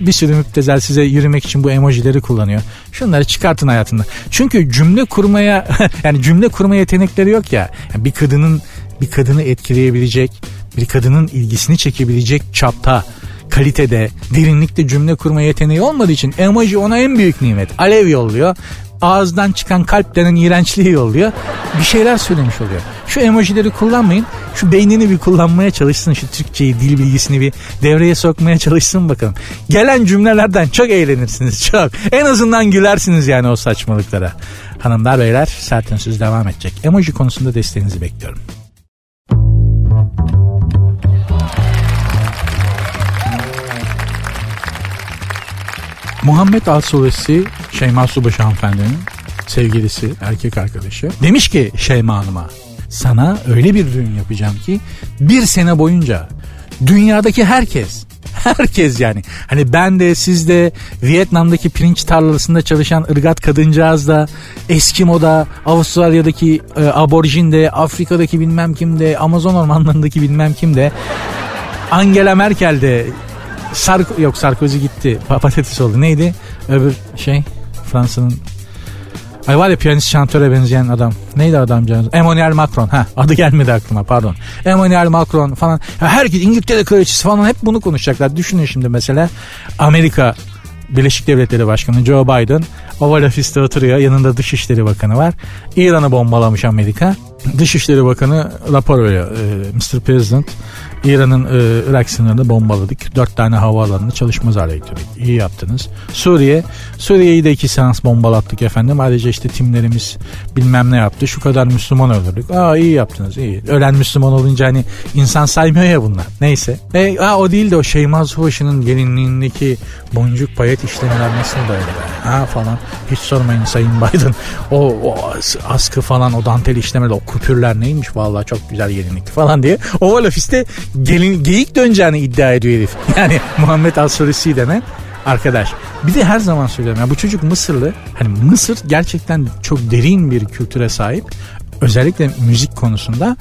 bir sürü müptezel size yürümek için bu emojileri kullanıyor. Şunları çıkartın hayatında. Çünkü cümle kurmaya yani cümle kurma yetenekleri yok ya. Yani bir kadının bir kadını etkileyebilecek, bir kadının ilgisini çekebilecek çapta kalitede, derinlikte cümle kurma yeteneği olmadığı için emoji ona en büyük nimet. Alev yolluyor. Ağızdan çıkan kalp denen iğrençliği yolluyor. Bir şeyler söylemiş oluyor. Şu emojileri kullanmayın. Şu beynini bir kullanmaya çalışsın. Şu Türkçeyi, dil bilgisini bir devreye sokmaya çalışsın bakalım. Gelen cümlelerden çok eğlenirsiniz. Çok. En azından gülersiniz yani o saçmalıklara. Hanımlar beyler sert ünsüz devam edecek. Emoji konusunda desteğinizi bekliyorum. Muhammed Alsolesi Şeyma Subaşı hanımefendinin sevgilisi, erkek arkadaşı. Demiş ki Şeyma Hanım'a sana öyle bir düğün yapacağım ki bir sene boyunca dünyadaki herkes herkes yani. Hani ben de siz de Vietnam'daki pirinç tarlasında çalışan ırgat kadıncağız da Eskimo'da Avustralya'daki e, aborjin de Afrika'daki bilmem kim de Amazon ormanlarındaki bilmem kim de Angela Merkel de Sark yok Sarkozy gitti. Patates oldu. Neydi? Öbür şey Fransa'nın Ay var ya piyanist şantöre benzeyen adam. Neydi adamcağız? Emmanuel Macron. Ha adı gelmedi aklıma pardon. Emmanuel Macron falan. Herkes İngiltere kraliçesi falan hep bunu konuşacaklar. Düşünün şimdi mesela Amerika Birleşik Devletleri Başkanı Joe Biden Oval Ofis'te oturuyor. Yanında Dışişleri Bakanı var. İran'ı bombalamış Amerika. Dışişleri Bakanı rapor veriyor. Ee, Mr. President İran'ın e, Irak sınırını bombaladık. Dört tane havaalanını çalışmaz hale getirdik. İyi yaptınız. Suriye. Suriye'yi de iki seans bombalattık efendim. Ayrıca işte timlerimiz bilmem ne yaptı. Şu kadar Müslüman öldürdük. Aa iyi yaptınız iyi. Ölen Müslüman olunca hani insan saymıyor ya bunlar. Neyse. E, aa, o değil de o Şeyma Subaşı'nın gelinliğindeki boncuk payet işlemler nasıl da öyle be? Ha falan. Hiç sormayın Sayın Biden. O, o askı falan o dantel işlemeler o kupürler neymiş vallahi çok güzel gelinlikti falan diye. Oval ofiste gelin, geyik döneceğini iddia ediyor herif. Yani Muhammed Al-Surisi denen arkadaş. Bir de her zaman söylüyorum ya bu çocuk Mısırlı. Hani Mısır gerçekten çok derin bir kültüre sahip. Özellikle müzik konusunda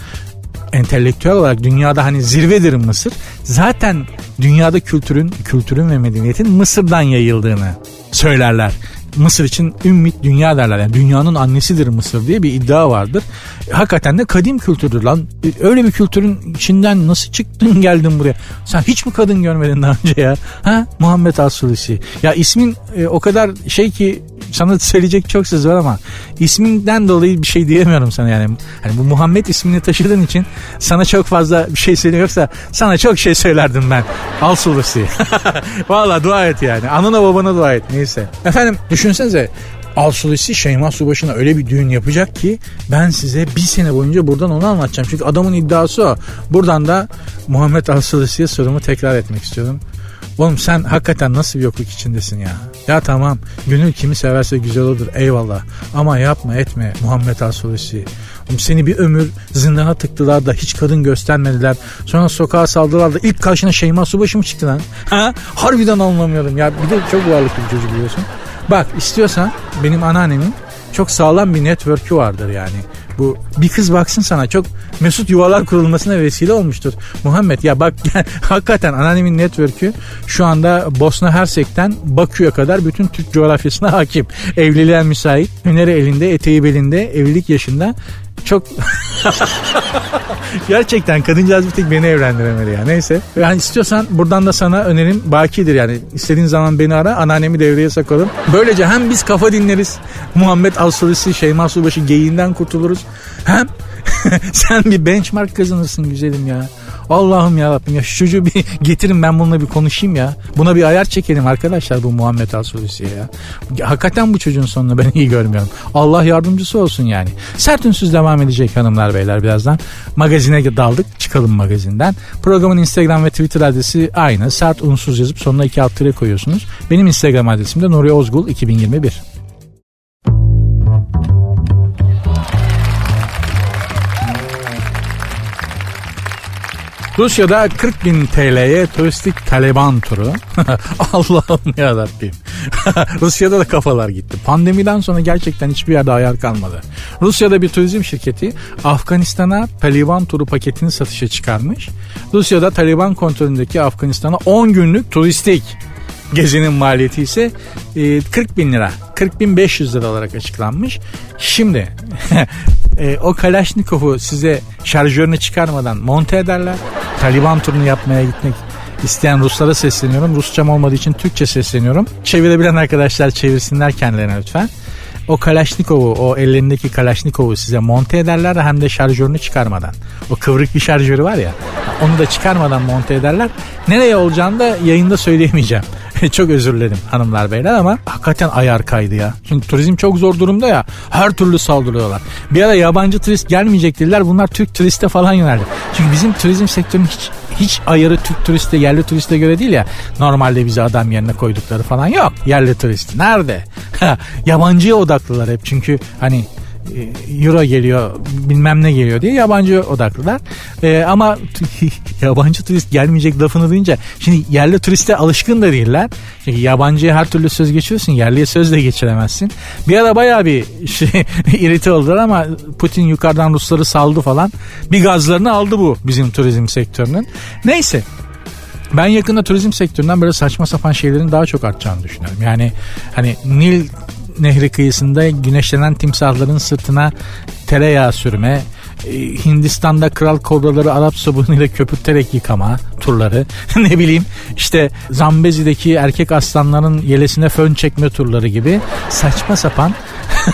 entelektüel olarak dünyada hani zirvedir Mısır. Zaten dünyada kültürün, kültürün ve medeniyetin Mısır'dan yayıldığını söylerler. Mısır için ümmit dünya derler. Yani dünyanın annesidir Mısır diye bir iddia vardır. Hakikaten de kadim kültürdür lan. Öyle bir kültürün içinden nasıl çıktın geldin buraya? Sen hiç mi kadın görmedin daha önce ya? Ha? Muhammed Asulisi. Ya ismin e, o kadar şey ki sana söyleyecek çok söz var ama isminden dolayı bir şey diyemiyorum sana yani. Hani bu Muhammed ismini taşıdığın için sana çok fazla bir şey söyleyeyim yoksa sana çok şey söylerdim ben. Al sulusi. Valla dua et yani. Anına babana dua et neyse. Efendim düşünsenize Alsulisi Şeyma Subaşı'na öyle bir düğün yapacak ki ben size bir sene boyunca buradan onu anlatacağım. Çünkü adamın iddiası o. Buradan da Muhammed Alsulisi'ye sorumu tekrar etmek istiyorum. Oğlum sen hakikaten nasıl bir yokluk içindesin ya? Ya tamam gönül kimi severse güzel olur eyvallah. Ama yapma etme Muhammed Asulisi. Seni bir ömür zindana tıktılar da hiç kadın göstermediler. Sonra sokağa saldılar da ilk karşına Şeyma Subaşı mı çıktı lan? Ha? Harbiden anlamıyorum ya. Bir de çok varlıklı bir çocuk biliyorsun. Bak istiyorsan benim anneannemin çok sağlam bir network'ü vardır yani. Bu bir kız baksın sana çok mesut yuvalar kurulmasına vesile olmuştur. Muhammed ya bak hakikaten anneannemin network'ü şu anda Bosna Hersek'ten Bakü'ye kadar bütün Türk coğrafyasına hakim. Evliliğe müsait, hüneri elinde, eteği belinde, evlilik yaşında çok gerçekten kadıncağız bir tek beni evlendiremedi ya. Neyse. Yani istiyorsan buradan da sana önerim bakidir yani. istediğin zaman beni ara anneannemi devreye sokalım. Böylece hem biz kafa dinleriz. Muhammed Alsolisi Şeyma Subaşı geyiğinden kurtuluruz. Hem sen bir benchmark kazanırsın güzelim ya. Allah'ım ya Rabbim ya şu çocuğu bir getirin ben bununla bir konuşayım ya. Buna bir ayar çekelim arkadaşlar bu Muhammed Asulisi'ye ya. Hakikaten bu çocuğun sonunu ben iyi görmüyorum. Allah yardımcısı olsun yani. Sert ünsüz devam edecek hanımlar beyler birazdan. Magazine daldık çıkalım magazinden. Programın Instagram ve Twitter adresi aynı. Sert unsuz yazıp sonuna iki alt koyuyorsunuz. Benim Instagram adresim de Nuri Ozgul 2021. Rusya'da 40 bin TL'ye turistik Taliban turu. Allah'ım ya Rabbim. Rusya'da da kafalar gitti. Pandemiden sonra gerçekten hiçbir yerde ayar kalmadı. Rusya'da bir turizm şirketi Afganistan'a Taliban turu paketini satışa çıkarmış. Rusya'da Taliban kontrolündeki Afganistan'a 10 günlük turistik gezinin maliyeti ise 40 e, bin lira. 40 bin 500 lira olarak açıklanmış. Şimdi e, o Kalaşnikov'u size şarjörünü çıkarmadan monte ederler. Taliban turunu yapmaya gitmek isteyen Ruslara sesleniyorum. Rusçam olmadığı için Türkçe sesleniyorum. Çevirebilen arkadaşlar çevirsinler kendilerine lütfen. O Kalaşnikov'u, o ellerindeki Kalaşnikov'u size monte ederler hem de şarjörünü çıkarmadan. O kıvrık bir şarjörü var ya. Onu da çıkarmadan monte ederler. Nereye olacağını da yayında söyleyemeyeceğim. çok özür dilerim hanımlar beyler ama hakikaten ayar kaydı ya. Çünkü turizm çok zor durumda ya. Her türlü saldırıyorlar. Bir ara yabancı turist gelmeyecek dediler. Bunlar Türk turiste falan yöneldi. Çünkü bizim turizm sektörünün hiç hiç ayarı Türk turiste yerli turiste göre değil ya. Normalde bizi adam yerine koydukları falan yok. Yerli turist nerede? Yabancıya odaklılar hep çünkü hani euro geliyor bilmem ne geliyor diye yabancı odaklılar. E, ama yabancı turist gelmeyecek lafını duyunca şimdi yerli turiste alışkın da değiller. Çünkü yabancıya her türlü söz geçiyorsun yerliye söz de geçiremezsin. Bir ara bayağı bir şey irite oldular ama Putin yukarıdan Rusları saldı falan. Bir gazlarını aldı bu bizim turizm sektörünün. Neyse ben yakında turizm sektöründen böyle saçma sapan şeylerin daha çok artacağını düşünüyorum. Yani hani Nil Nehri kıyısında güneşlenen timsahların sırtına tereyağı sürme, e, Hindistan'da kral kobraları Arap sabunuyla köpürterek yıkama turları ne bileyim işte Zambezi'deki erkek aslanların yelesine fön çekme turları gibi saçma sapan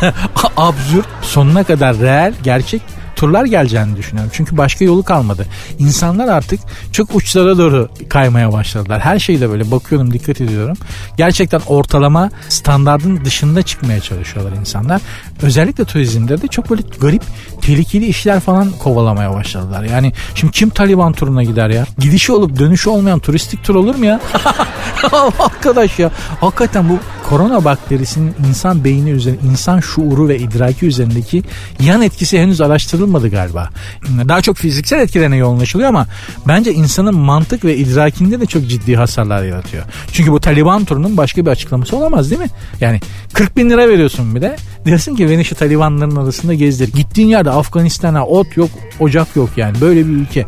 absürt sonuna kadar reel gerçek turlar geleceğini düşünüyorum. Çünkü başka yolu kalmadı. İnsanlar artık çok uçlara doğru kaymaya başladılar. Her şeyde böyle bakıyorum dikkat ediyorum. Gerçekten ortalama standartın dışında çıkmaya çalışıyorlar insanlar. Özellikle turizmde de çok böyle garip tehlikeli işler falan kovalamaya başladılar. Yani şimdi kim Taliban turuna gider ya? Gidişi olup dönüşü olmayan turistik tur olur mu ya? Arkadaş ya hakikaten bu korona bakterisinin insan beyni üzerinde, insan şuuru ve idraki üzerindeki yan etkisi henüz araştırılmadı galiba. Daha çok fiziksel etkilerine yoğunlaşılıyor ama bence insanın mantık ve idrakinde de çok ciddi hasarlar yaratıyor. Çünkü bu Taliban turunun başka bir açıklaması olamaz değil mi? Yani 40 bin lira veriyorsun bir de. Diyorsun ki beni şu Talibanların arasında gezdir. Gittiğin yerde Afganistan'a ot yok, ocak yok yani. Böyle bir ülke.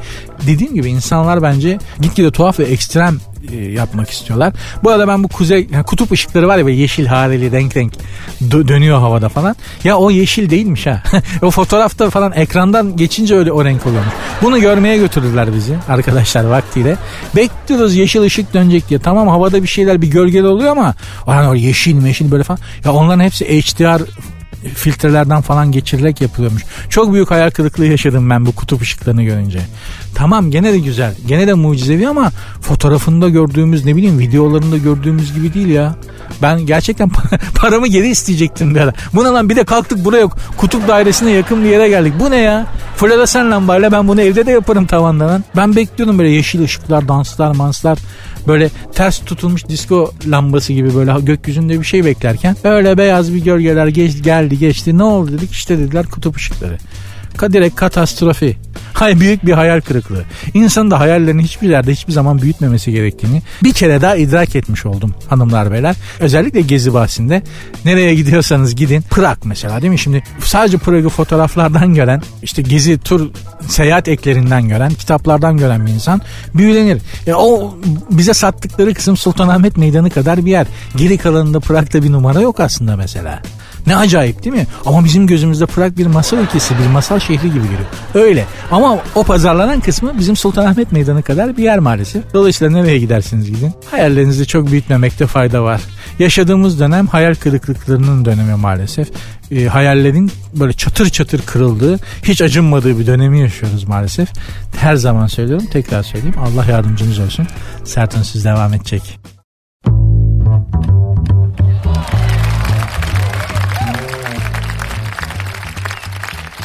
Dediğim gibi insanlar bence gitgide tuhaf ve ekstrem yapmak istiyorlar. Bu arada ben bu kuzey yani kutup ışıkları var ya böyle yeşil hareli renk renk dö- dönüyor havada falan. Ya o yeşil değilmiş ha. o fotoğrafta falan ekrandan geçince öyle o renk oluyormuş. Bunu görmeye götürdüler bizi arkadaşlar vaktiyle. Bekliyoruz yeşil ışık dönecek diye. Tamam havada bir şeyler bir gölgeli oluyor ama yani o yeşil meşil böyle falan. Ya onların hepsi HDR filtrelerden falan geçirilerek yapılıyormuş. Çok büyük hayal kırıklığı yaşadım ben bu kutup ışıklarını görünce. Tamam gene de güzel. Gene de mucizevi ama fotoğrafında gördüğümüz ne bileyim videolarında gördüğümüz gibi değil ya. Ben gerçekten paramı geri isteyecektim bir ara. Bu ne lan bir de kalktık buraya kutup dairesine yakın bir yere geldik. Bu ne ya? Floresan lambayla ben bunu evde de yaparım tavandan. Ben bekliyordum böyle yeşil ışıklar, danslar, manslar. Böyle ters tutulmuş disco lambası gibi böyle gökyüzünde bir şey beklerken böyle beyaz bir gölgeler geç, geldi geçti. Ne oldu dedik işte dediler kutup ışıkları. Direkt katastrofi. Hay büyük bir hayal kırıklığı. İnsanın da hayallerini hiçbir yerde hiçbir zaman büyütmemesi gerektiğini bir kere daha idrak etmiş oldum hanımlar beyler. Özellikle gezi bahsinde nereye gidiyorsanız gidin. Prag mesela değil mi? Şimdi sadece Prag'ı fotoğraflardan gören işte gezi tur seyahat eklerinden gören kitaplardan gören bir insan büyülenir. E, o bize sattıkları kısım Sultanahmet Meydanı kadar bir yer. Geri kalanında Prag'da bir numara yok aslında mesela. Ne acayip değil mi? Ama bizim gözümüzde Prag bir masal ülkesi, bir masal şehri gibi geliyor. Öyle. Ama o pazarlanan kısmı bizim Sultanahmet Meydanı kadar bir yer maalesef. Dolayısıyla nereye gidersiniz gidin. Hayallerinizi çok büyütmemekte fayda var. Yaşadığımız dönem hayal kırıklıklarının dönemi maalesef. E, hayallerin böyle çatır çatır kırıldığı, hiç acınmadığı bir dönemi yaşıyoruz maalesef. Her zaman söylüyorum, tekrar söyleyeyim. Allah yardımcınız olsun. Sertan siz devam edecek.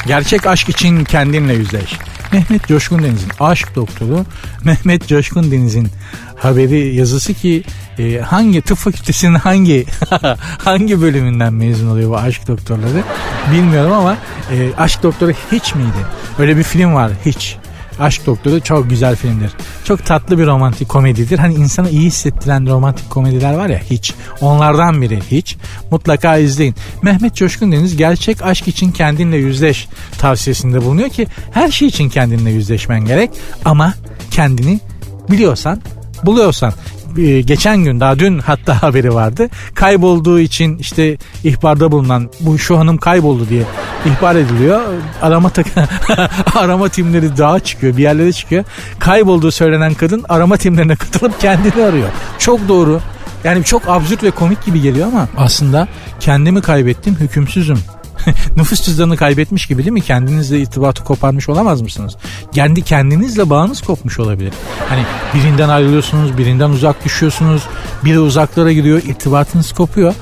Gerçek aşk için kendinle yüzleş. Mehmet Coşkun Deniz'in aşk doktoru Mehmet Coşkun Deniz'in haberi yazısı ki e, hangi tıp fakültesinin hangi hangi bölümünden mezun oluyor bu aşk doktorları bilmiyorum ama e, aşk doktoru hiç miydi? Öyle bir film var hiç. Aşk Doktoru çok güzel filmdir. Çok tatlı bir romantik komedidir. Hani insana iyi hissettiren romantik komediler var ya hiç. Onlardan biri hiç. Mutlaka izleyin. Mehmet Coşkun Deniz gerçek aşk için kendinle yüzleş tavsiyesinde bulunuyor ki her şey için kendinle yüzleşmen gerek. Ama kendini biliyorsan buluyorsan geçen gün daha dün hatta haberi vardı. Kaybolduğu için işte ihbarda bulunan bu şu hanım kayboldu diye ihbar ediliyor. Arama tak arama timleri dağa çıkıyor, bir yerlere çıkıyor. Kaybolduğu söylenen kadın arama timlerine katılıp kendini arıyor. Çok doğru. Yani çok absürt ve komik gibi geliyor ama aslında kendimi kaybettim, hükümsüzüm nüfus cüzdanını kaybetmiş gibi değil mi? Kendinizle irtibatı koparmış olamaz mısınız? Kendi kendinizle bağınız kopmuş olabilir. Hani birinden ayrılıyorsunuz, birinden uzak düşüyorsunuz, biri uzaklara gidiyor, irtibatınız kopuyor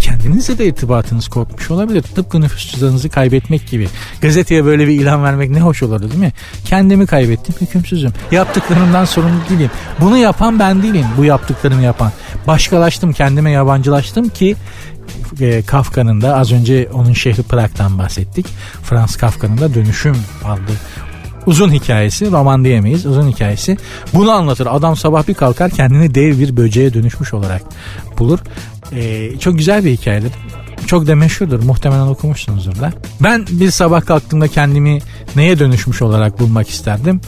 kendinizle de irtibatınız kopmuş olabilir. Tıpkı nüfus cüzdanınızı kaybetmek gibi. Gazeteye böyle bir ilan vermek ne hoş olurdu değil mi? Kendimi kaybettim, hükümsüzüm. Yaptıklarımdan sorumlu değilim. Bunu yapan ben değilim, bu yaptıklarımı yapan. Başkalaştım, kendime yabancılaştım ki e, Kafka'nın da az önce onun şehri Prag'dan bahsettik. Frans Kafka'nın da dönüşüm aldı uzun hikayesi roman diyemeyiz uzun hikayesi. Bunu anlatır. Adam sabah bir kalkar kendini dev bir böceğe dönüşmüş olarak bulur. Ee, çok güzel bir hikayedir çok da meşhurdur muhtemelen okumuşsunuzdur da ben bir sabah kalktığımda kendimi neye dönüşmüş olarak bulmak isterdim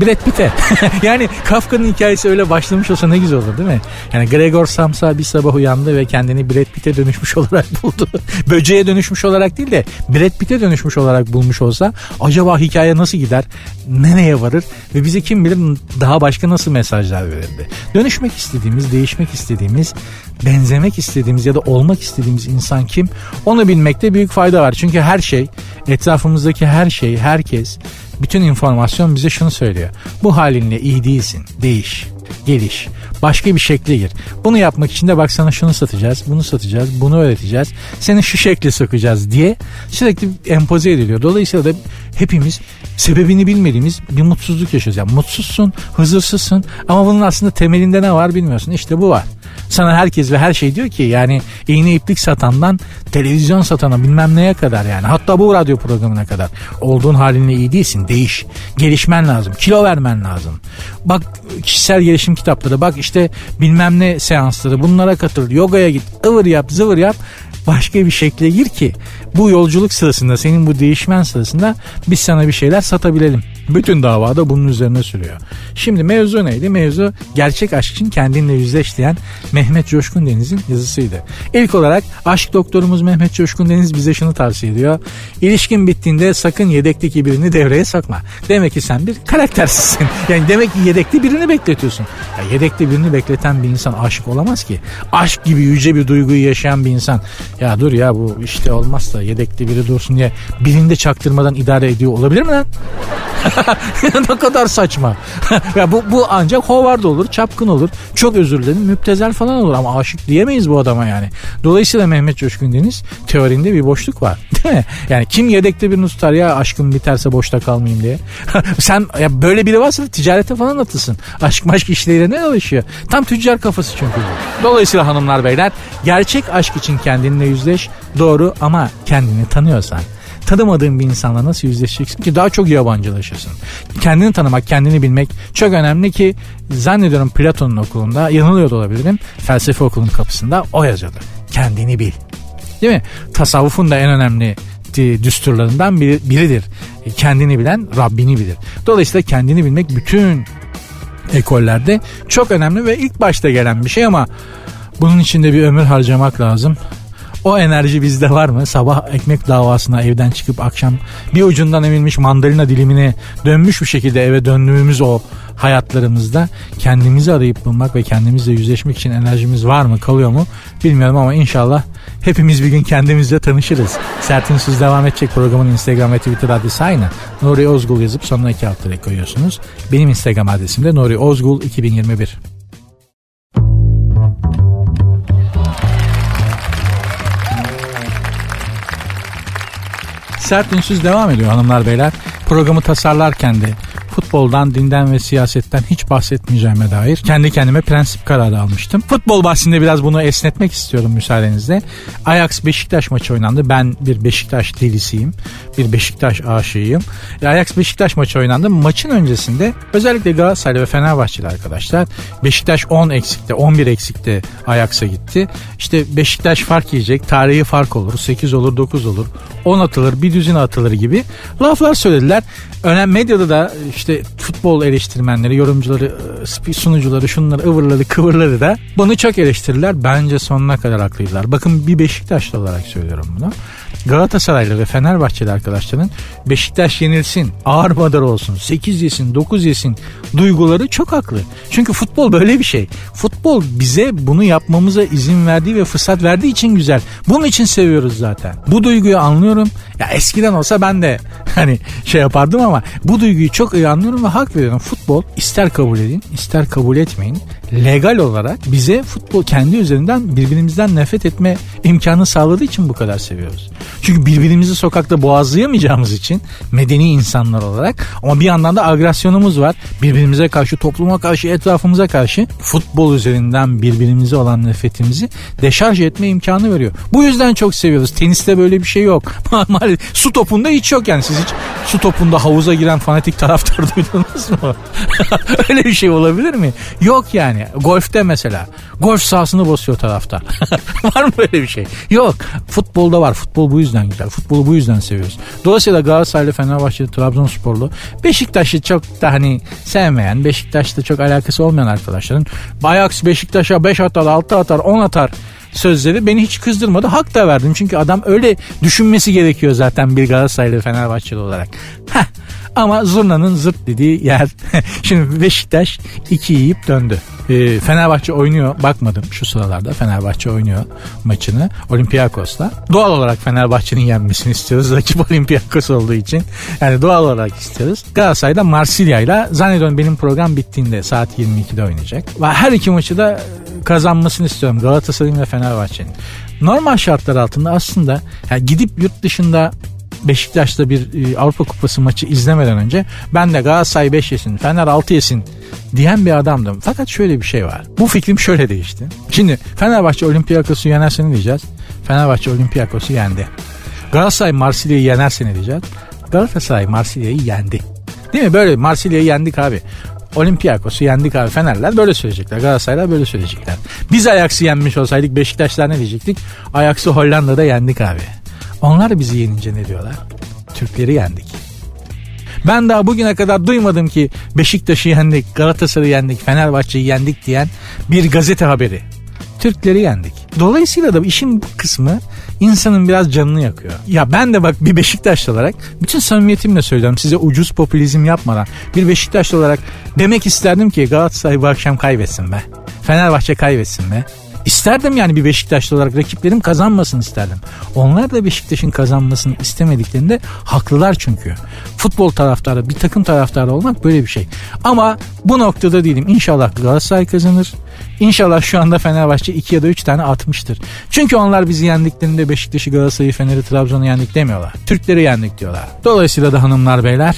Brad Pitt'e. yani Kafka'nın hikayesi öyle başlamış olsa ne güzel olur değil mi? Yani Gregor Samsa bir sabah uyandı ve kendini Brad Pitt'e dönüşmüş olarak buldu. Böceğe dönüşmüş olarak değil de Brad Pitt'e dönüşmüş olarak bulmuş olsa acaba hikaye nasıl gider? Nereye varır? Ve bize kim bilir daha başka nasıl mesajlar verirdi? Dönüşmek istediğimiz, değişmek istediğimiz, benzemek istediğimiz ya da olmak istediğimiz insan kim? Onu bilmekte büyük fayda var. Çünkü her şey, etrafımızdaki her şey, herkes bütün informasyon bize şunu söylüyor. Bu halinle iyi değilsin. Değiş. Geliş. Başka bir şekle gir. Bunu yapmak için de bak sana şunu satacağız, bunu satacağız, bunu öğreteceğiz. Seni şu şekle sokacağız diye sürekli empoze ediliyor. Dolayısıyla da hepimiz sebebini bilmediğimiz bir mutsuzluk yaşıyoruz. Yani mutsuzsun, huzursuzsun ama bunun aslında temelinde ne var bilmiyorsun. İşte bu var. Sana herkes ve her şey diyor ki yani iğne iplik satandan televizyon satana bilmem neye kadar yani. Hatta bu radyo programına kadar. Olduğun halinle iyi değilsin. Değiş. Gelişmen lazım. Kilo vermen lazım. Bak kişisel gelişim kitapları bak işte bilmem ne seansları. Bunlara katıl. Yogaya git. Ivır yap zıvır yap. Başka bir şekle gir ki bu yolculuk sırasında senin bu değişmen sırasında biz sana bir şeyler satabilelim. Bütün davada bunun üzerine sürüyor. Şimdi mevzu neydi? Mevzu gerçek aşk için kendinle yüzleş diyen Mehmet Coşkun Deniz'in yazısıydı. İlk olarak aşk doktorumuz Mehmet Coşkun Deniz bize şunu tavsiye ediyor. İlişkin bittiğinde sakın yedekteki birini devreye sokma. Demek ki sen bir karaktersizsin. Yani demek ki yedekte birini bekletiyorsun. Ya yedekte birini bekleten bir insan aşık olamaz ki. Aşk gibi yüce bir duyguyu yaşayan bir insan. Ya dur ya bu işte olmazsa yedekte biri dursun diye birinde çaktırmadan idare ediyor olabilir mi lan? ne kadar saçma. ya bu, bu ancak Howard olur, çapkın olur. Çok özür dilerim müptezel falan olur ama aşık diyemeyiz bu adama yani. Dolayısıyla Mehmet Coşkun Deniz teorinde bir boşluk var. Değil mi? Yani kim yedekte birini tutar ya aşkım biterse boşta kalmayayım diye. Sen ya böyle biri varsa ticarete falan atılsın. Aşk maşk işleriyle ne alışıyor? Tam tüccar kafası çünkü. Dolayısıyla hanımlar beyler gerçek aşk için kendinle yüzleş. Doğru ama kendini tanıyorsan tanımadığın bir insanla nasıl yüzleşeceksin ki daha çok yabancılaşırsın. Kendini tanımak, kendini bilmek çok önemli ki zannediyorum Platon'un okulunda yanılıyor da olabilirim. Felsefe okulunun kapısında o yazıyordu. Kendini bil. Değil mi? Tasavvufun da en önemli düsturlarından biri, biridir. Kendini bilen Rabbini bilir. Dolayısıyla kendini bilmek bütün ekollerde çok önemli ve ilk başta gelen bir şey ama bunun içinde bir ömür harcamak lazım. O enerji bizde var mı? Sabah ekmek davasına evden çıkıp akşam bir ucundan emilmiş mandalina dilimine dönmüş bir şekilde eve döndüğümüz o hayatlarımızda kendimizi arayıp bulmak ve kendimizle yüzleşmek için enerjimiz var mı kalıyor mu bilmiyorum ama inşallah hepimiz bir gün kendimizle tanışırız. Sertin Söz devam edecek programın Instagram ve Twitter adresi aynı. Nuri Ozgul yazıp sonuna iki hafta koyuyorsunuz. Benim Instagram adresim de Nuri Ozgul 2021. Sert Ünsüz devam ediyor hanımlar beyler. Programı tasarlarken de futboldan, dinden ve siyasetten hiç bahsetmeyeceğime dair kendi kendime prensip kararı almıştım. Futbol bahsinde biraz bunu esnetmek istiyorum müsaadenizle. Ajax Beşiktaş maçı oynandı. Ben bir Beşiktaş delisiyim. Bir Beşiktaş aşığıyım. E, Ajax Beşiktaş maçı oynandı. Maçın öncesinde özellikle Galatasaray ve Fenerbahçeli arkadaşlar Beşiktaş 10 eksikte 11 eksikte Ajax'a gitti. İşte Beşiktaş fark yiyecek. Tarihi fark olur. 8 olur 9 olur. 10 atılır bir düzine atılır gibi laflar söylediler. Önem medyada da işte futbol eleştirmenleri, yorumcuları, e, sunucuları, şunları, ıvırları, kıvırları da bunu çok eleştirirler. Bence sonuna kadar haklıydılar. Bakın bir Beşiktaşlı olarak söylüyorum bunu. Galatasaraylı ve Fenerbahçeli arkadaşların Beşiktaş yenilsin, ağır madar olsun, 8 yesin, 9 yesin duyguları çok haklı. Çünkü futbol böyle bir şey. Futbol bize bunu yapmamıza izin verdiği ve fırsat verdiği için güzel. Bunun için seviyoruz zaten. Bu duyguyu anlıyorum. Ya eskiden olsa ben de hani şey yapardım ama bu duyguyu çok iyi anlıyorum ve hak veriyorum. Futbol ister kabul edin ister kabul etmeyin legal olarak bize futbol kendi üzerinden birbirimizden nefret etme imkanı sağladığı için bu kadar seviyoruz. Çünkü birbirimizi sokakta boğazlayamayacağımız için medeni insanlar olarak ama bir yandan da agresyonumuz var. Birbirimize karşı, topluma karşı, etrafımıza karşı futbol üzerinden birbirimize olan nefretimizi deşarj etme imkanı veriyor. Bu yüzden çok seviyoruz. Teniste böyle bir şey yok. su topunda hiç yok yani. Siz hiç su topunda havuza giren fanatik taraftar duydunuz mu? Öyle bir şey olabilir mi? Yok yani. Golfte mesela. Golf sahasını basıyor tarafta. var mı böyle bir şey? Yok. Futbolda var. Futbol bu yüzden güzel. Futbolu bu yüzden seviyoruz. Dolayısıyla Galatasaraylı, Fenerbahçeli, Trabzonsporlu Beşiktaş'ı çok da hani sevmeyen, Beşiktaş'ta çok alakası olmayan arkadaşların Ajax Beşiktaş'a 5 atar, 6 atar, 10 atar sözleri beni hiç kızdırmadı. Hak da verdim. Çünkü adam öyle düşünmesi gerekiyor zaten bir Galatasaraylı Fenerbahçeli olarak. Heh. Ama zurnanın zırt dediği yer. Şimdi Beşiktaş iki yiyip döndü. Ee, Fenerbahçe oynuyor. Bakmadım şu sıralarda. Fenerbahçe oynuyor maçını Olympiakos'la. Doğal olarak Fenerbahçe'nin yenmesini istiyoruz. Rakip Olympiakos olduğu için. Yani doğal olarak istiyoruz. Galatasaray'da Marsilya ile zannediyorum benim program bittiğinde saat 22'de oynayacak. Ve her iki maçı da kazanmasını istiyorum Galatasaray'ın ve Fenerbahçe'nin. Normal şartlar altında aslında yani gidip yurt dışında Beşiktaş'ta bir e, Avrupa Kupası maçı izlemeden önce ben de Galatasaray 5 yesin, Fener 6 yesin diyen bir adamdım. Fakat şöyle bir şey var. Bu fikrim şöyle değişti. Şimdi Fenerbahçe Olympiakos'u yenerse ne diyeceğiz? Fenerbahçe Olympiakos'u yendi. Galatasaray Marsilya'yı yenerse ne diyeceğiz? Galatasaray Marsilya'yı yendi. Değil mi? Böyle Marsilya'yı yendik abi. Olympiakos'u yendik abi Fenerler böyle söyleyecekler. Galatasaraylar böyle söyleyecekler. Biz Ajax'ı yenmiş olsaydık Beşiktaşlar ne diyecektik? Ajax'ı Hollanda'da yendik abi. Onlar bizi yenince ne diyorlar? Türkleri yendik. Ben daha bugüne kadar duymadım ki Beşiktaş'ı yendik, Galatasaray'ı yendik, Fenerbahçe'yi yendik diyen bir gazete haberi. Türkleri yendik. Dolayısıyla da işin bu kısmı insanın biraz canını yakıyor. Ya ben de bak bir Beşiktaşlı olarak bütün samimiyetimle söylüyorum size ucuz popülizm yapmadan bir Beşiktaşlı olarak demek isterdim ki Galatasaray bu akşam kaybetsin be. Fenerbahçe kaybetsin be. İsterdim yani bir Beşiktaşlı olarak rakiplerim kazanmasın isterdim. Onlar da Beşiktaş'ın kazanmasını istemediklerinde haklılar çünkü. Futbol taraftarı, bir takım taraftarı olmak böyle bir şey. Ama bu noktada değilim. İnşallah Galatasaray kazanır. İnşallah şu anda Fenerbahçe 2 ya da 3 tane atmıştır. Çünkü onlar bizi yendiklerinde Beşiktaş'ı, Galatasaray'ı, Fener'i, Trabzon'u yendik demiyorlar. Türkleri yendik diyorlar. Dolayısıyla da hanımlar beyler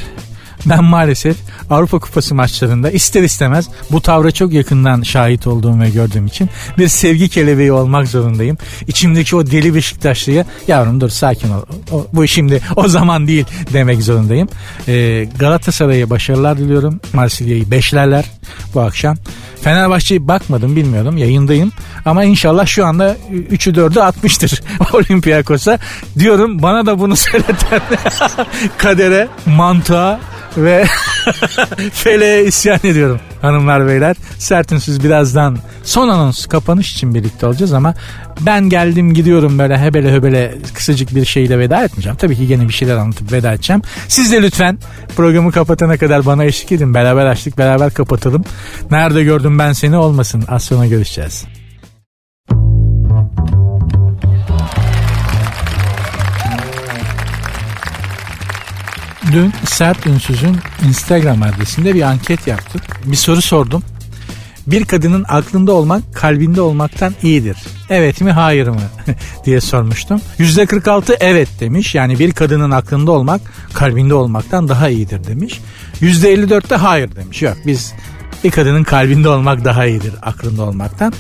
ben maalesef Avrupa Kupası maçlarında ister istemez bu tavra çok yakından şahit olduğum ve gördüğüm için bir sevgi kelebeği olmak zorundayım. İçimdeki o deli Beşiktaşlı'ya yavrum dur sakin ol. O, bu şimdi o zaman değil demek zorundayım. Ee, Galatasaray'a başarılar diliyorum. Marsilya'yı beşlerler bu akşam. Fenerbahçe'yi bakmadım bilmiyorum yayındayım ama inşallah şu anda 3'ü 4'ü atmıştır Olympiakos'a. Diyorum bana da bunu söyleten kadere, mantığa ve feleğe isyan ediyorum hanımlar beyler. Sertinsüz birazdan son anons kapanış için birlikte olacağız ama ben geldim gidiyorum böyle hebele hebele kısacık bir şeyle veda etmeyeceğim. Tabii ki yine bir şeyler anlatıp veda edeceğim. Siz de lütfen programı kapatana kadar bana eşlik edin. Beraber açtık beraber kapatalım. Nerede gördüm ben seni olmasın. Az sonra görüşeceğiz. Dün Sert Ünsüz'ün Instagram adresinde bir anket yaptık. Bir soru sordum. Bir kadının aklında olmak kalbinde olmaktan iyidir. Evet mi hayır mı diye sormuştum. %46 evet demiş. Yani bir kadının aklında olmak kalbinde olmaktan daha iyidir demiş. %54 de hayır demiş. Yok biz bir kadının kalbinde olmak daha iyidir aklında olmaktan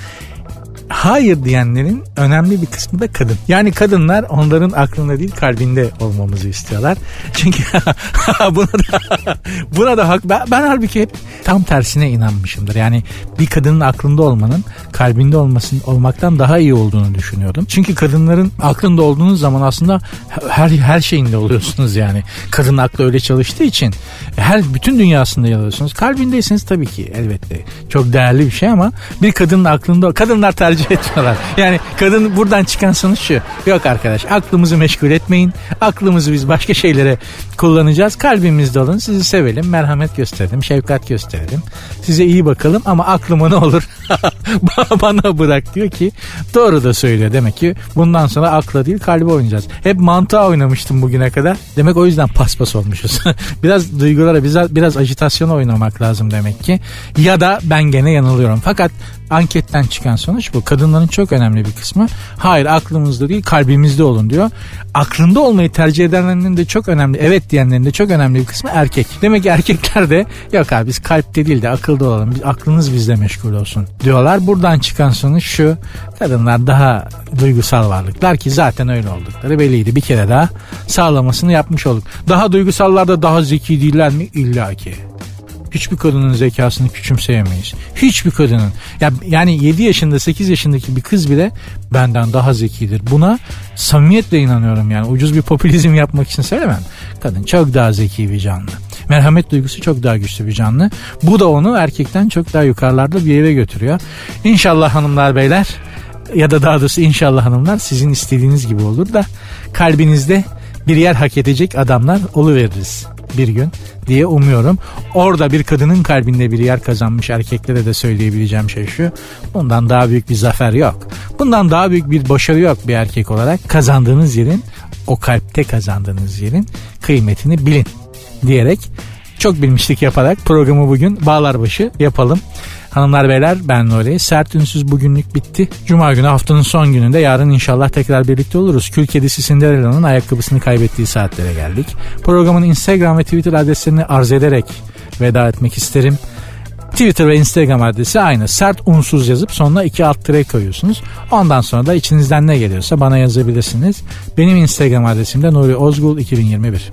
hayır diyenlerin önemli bir kısmı da kadın. Yani kadınlar onların aklında değil kalbinde olmamızı istiyorlar. Çünkü buna da buna da hak ben, ben halbuki hep tam tersine inanmışımdır. Yani bir kadının aklında olmanın kalbinde olmasın olmaktan daha iyi olduğunu düşünüyordum. Çünkü kadınların aklında olduğunuz zaman aslında her her şeyinde oluyorsunuz yani. Kadın aklı öyle çalıştığı için her bütün dünyasında yer Kalbindeyseniz tabii ki elbette çok değerli bir şey ama bir kadının aklında kadınlar tercih tercih etmiyorlar. Yani kadın buradan çıkan sonuç şu. Yok arkadaş aklımızı meşgul etmeyin. Aklımızı biz başka şeylere kullanacağız. Kalbimizde olun. Sizi sevelim. Merhamet gösterelim. Şefkat gösterelim. Size iyi bakalım ama aklıma ne olur bana bırak diyor ki doğru da söylüyor. Demek ki bundan sonra akla değil kalbe oynayacağız. Hep mantığa oynamıştım bugüne kadar. Demek o yüzden paspas olmuşuz. biraz duygulara biraz, biraz ajitasyona oynamak lazım demek ki. Ya da ben gene yanılıyorum. Fakat anketten çıkan sonuç bu. Kadınların çok önemli bir kısmı hayır aklımızda değil kalbimizde olun diyor. Aklında olmayı tercih edenlerin de çok önemli evet diyenlerin de çok önemli bir kısmı erkek. Demek ki erkekler de yok abi biz kalpte değil de akılda olalım. Biz, aklınız bizde meşgul olsun diyorlar. Buradan çıkan sonuç şu. Kadınlar daha duygusal varlıklar ki zaten öyle oldukları belliydi. Bir kere daha sağlamasını yapmış olduk. Daha duygusallar da daha zeki değiller mi? İlla ki hiçbir kadının zekasını küçümseyemeyiz. Hiçbir kadının. Ya, yani 7 yaşında 8 yaşındaki bir kız bile benden daha zekidir. Buna samimiyetle inanıyorum yani. Ucuz bir popülizm yapmak için söylemem. Kadın çok daha zeki bir canlı. Merhamet duygusu çok daha güçlü bir canlı. Bu da onu erkekten çok daha yukarılarda bir yere götürüyor. İnşallah hanımlar beyler ya da daha doğrusu inşallah hanımlar sizin istediğiniz gibi olur da kalbinizde bir yer hak edecek adamlar oluveririz bir gün diye umuyorum. Orada bir kadının kalbinde bir yer kazanmış erkeklere de söyleyebileceğim şey şu. Bundan daha büyük bir zafer yok. Bundan daha büyük bir başarı yok bir erkek olarak. Kazandığınız yerin o kalpte kazandığınız yerin kıymetini bilin diyerek çok bilmişlik yaparak programı bugün Bağlarbaşı yapalım. Hanımlar beyler ben Nuri. Sert ünsüz bugünlük bitti. Cuma günü haftanın son gününde yarın inşallah tekrar birlikte oluruz. Kül kedisi Cinderella'nın ayakkabısını kaybettiği saatlere geldik. Programın Instagram ve Twitter adreslerini arz ederek veda etmek isterim. Twitter ve Instagram adresi aynı. Sert unsuz yazıp sonuna iki alt tire koyuyorsunuz. Ondan sonra da içinizden ne geliyorsa bana yazabilirsiniz. Benim Instagram adresim de Nuri Ozgul 2021.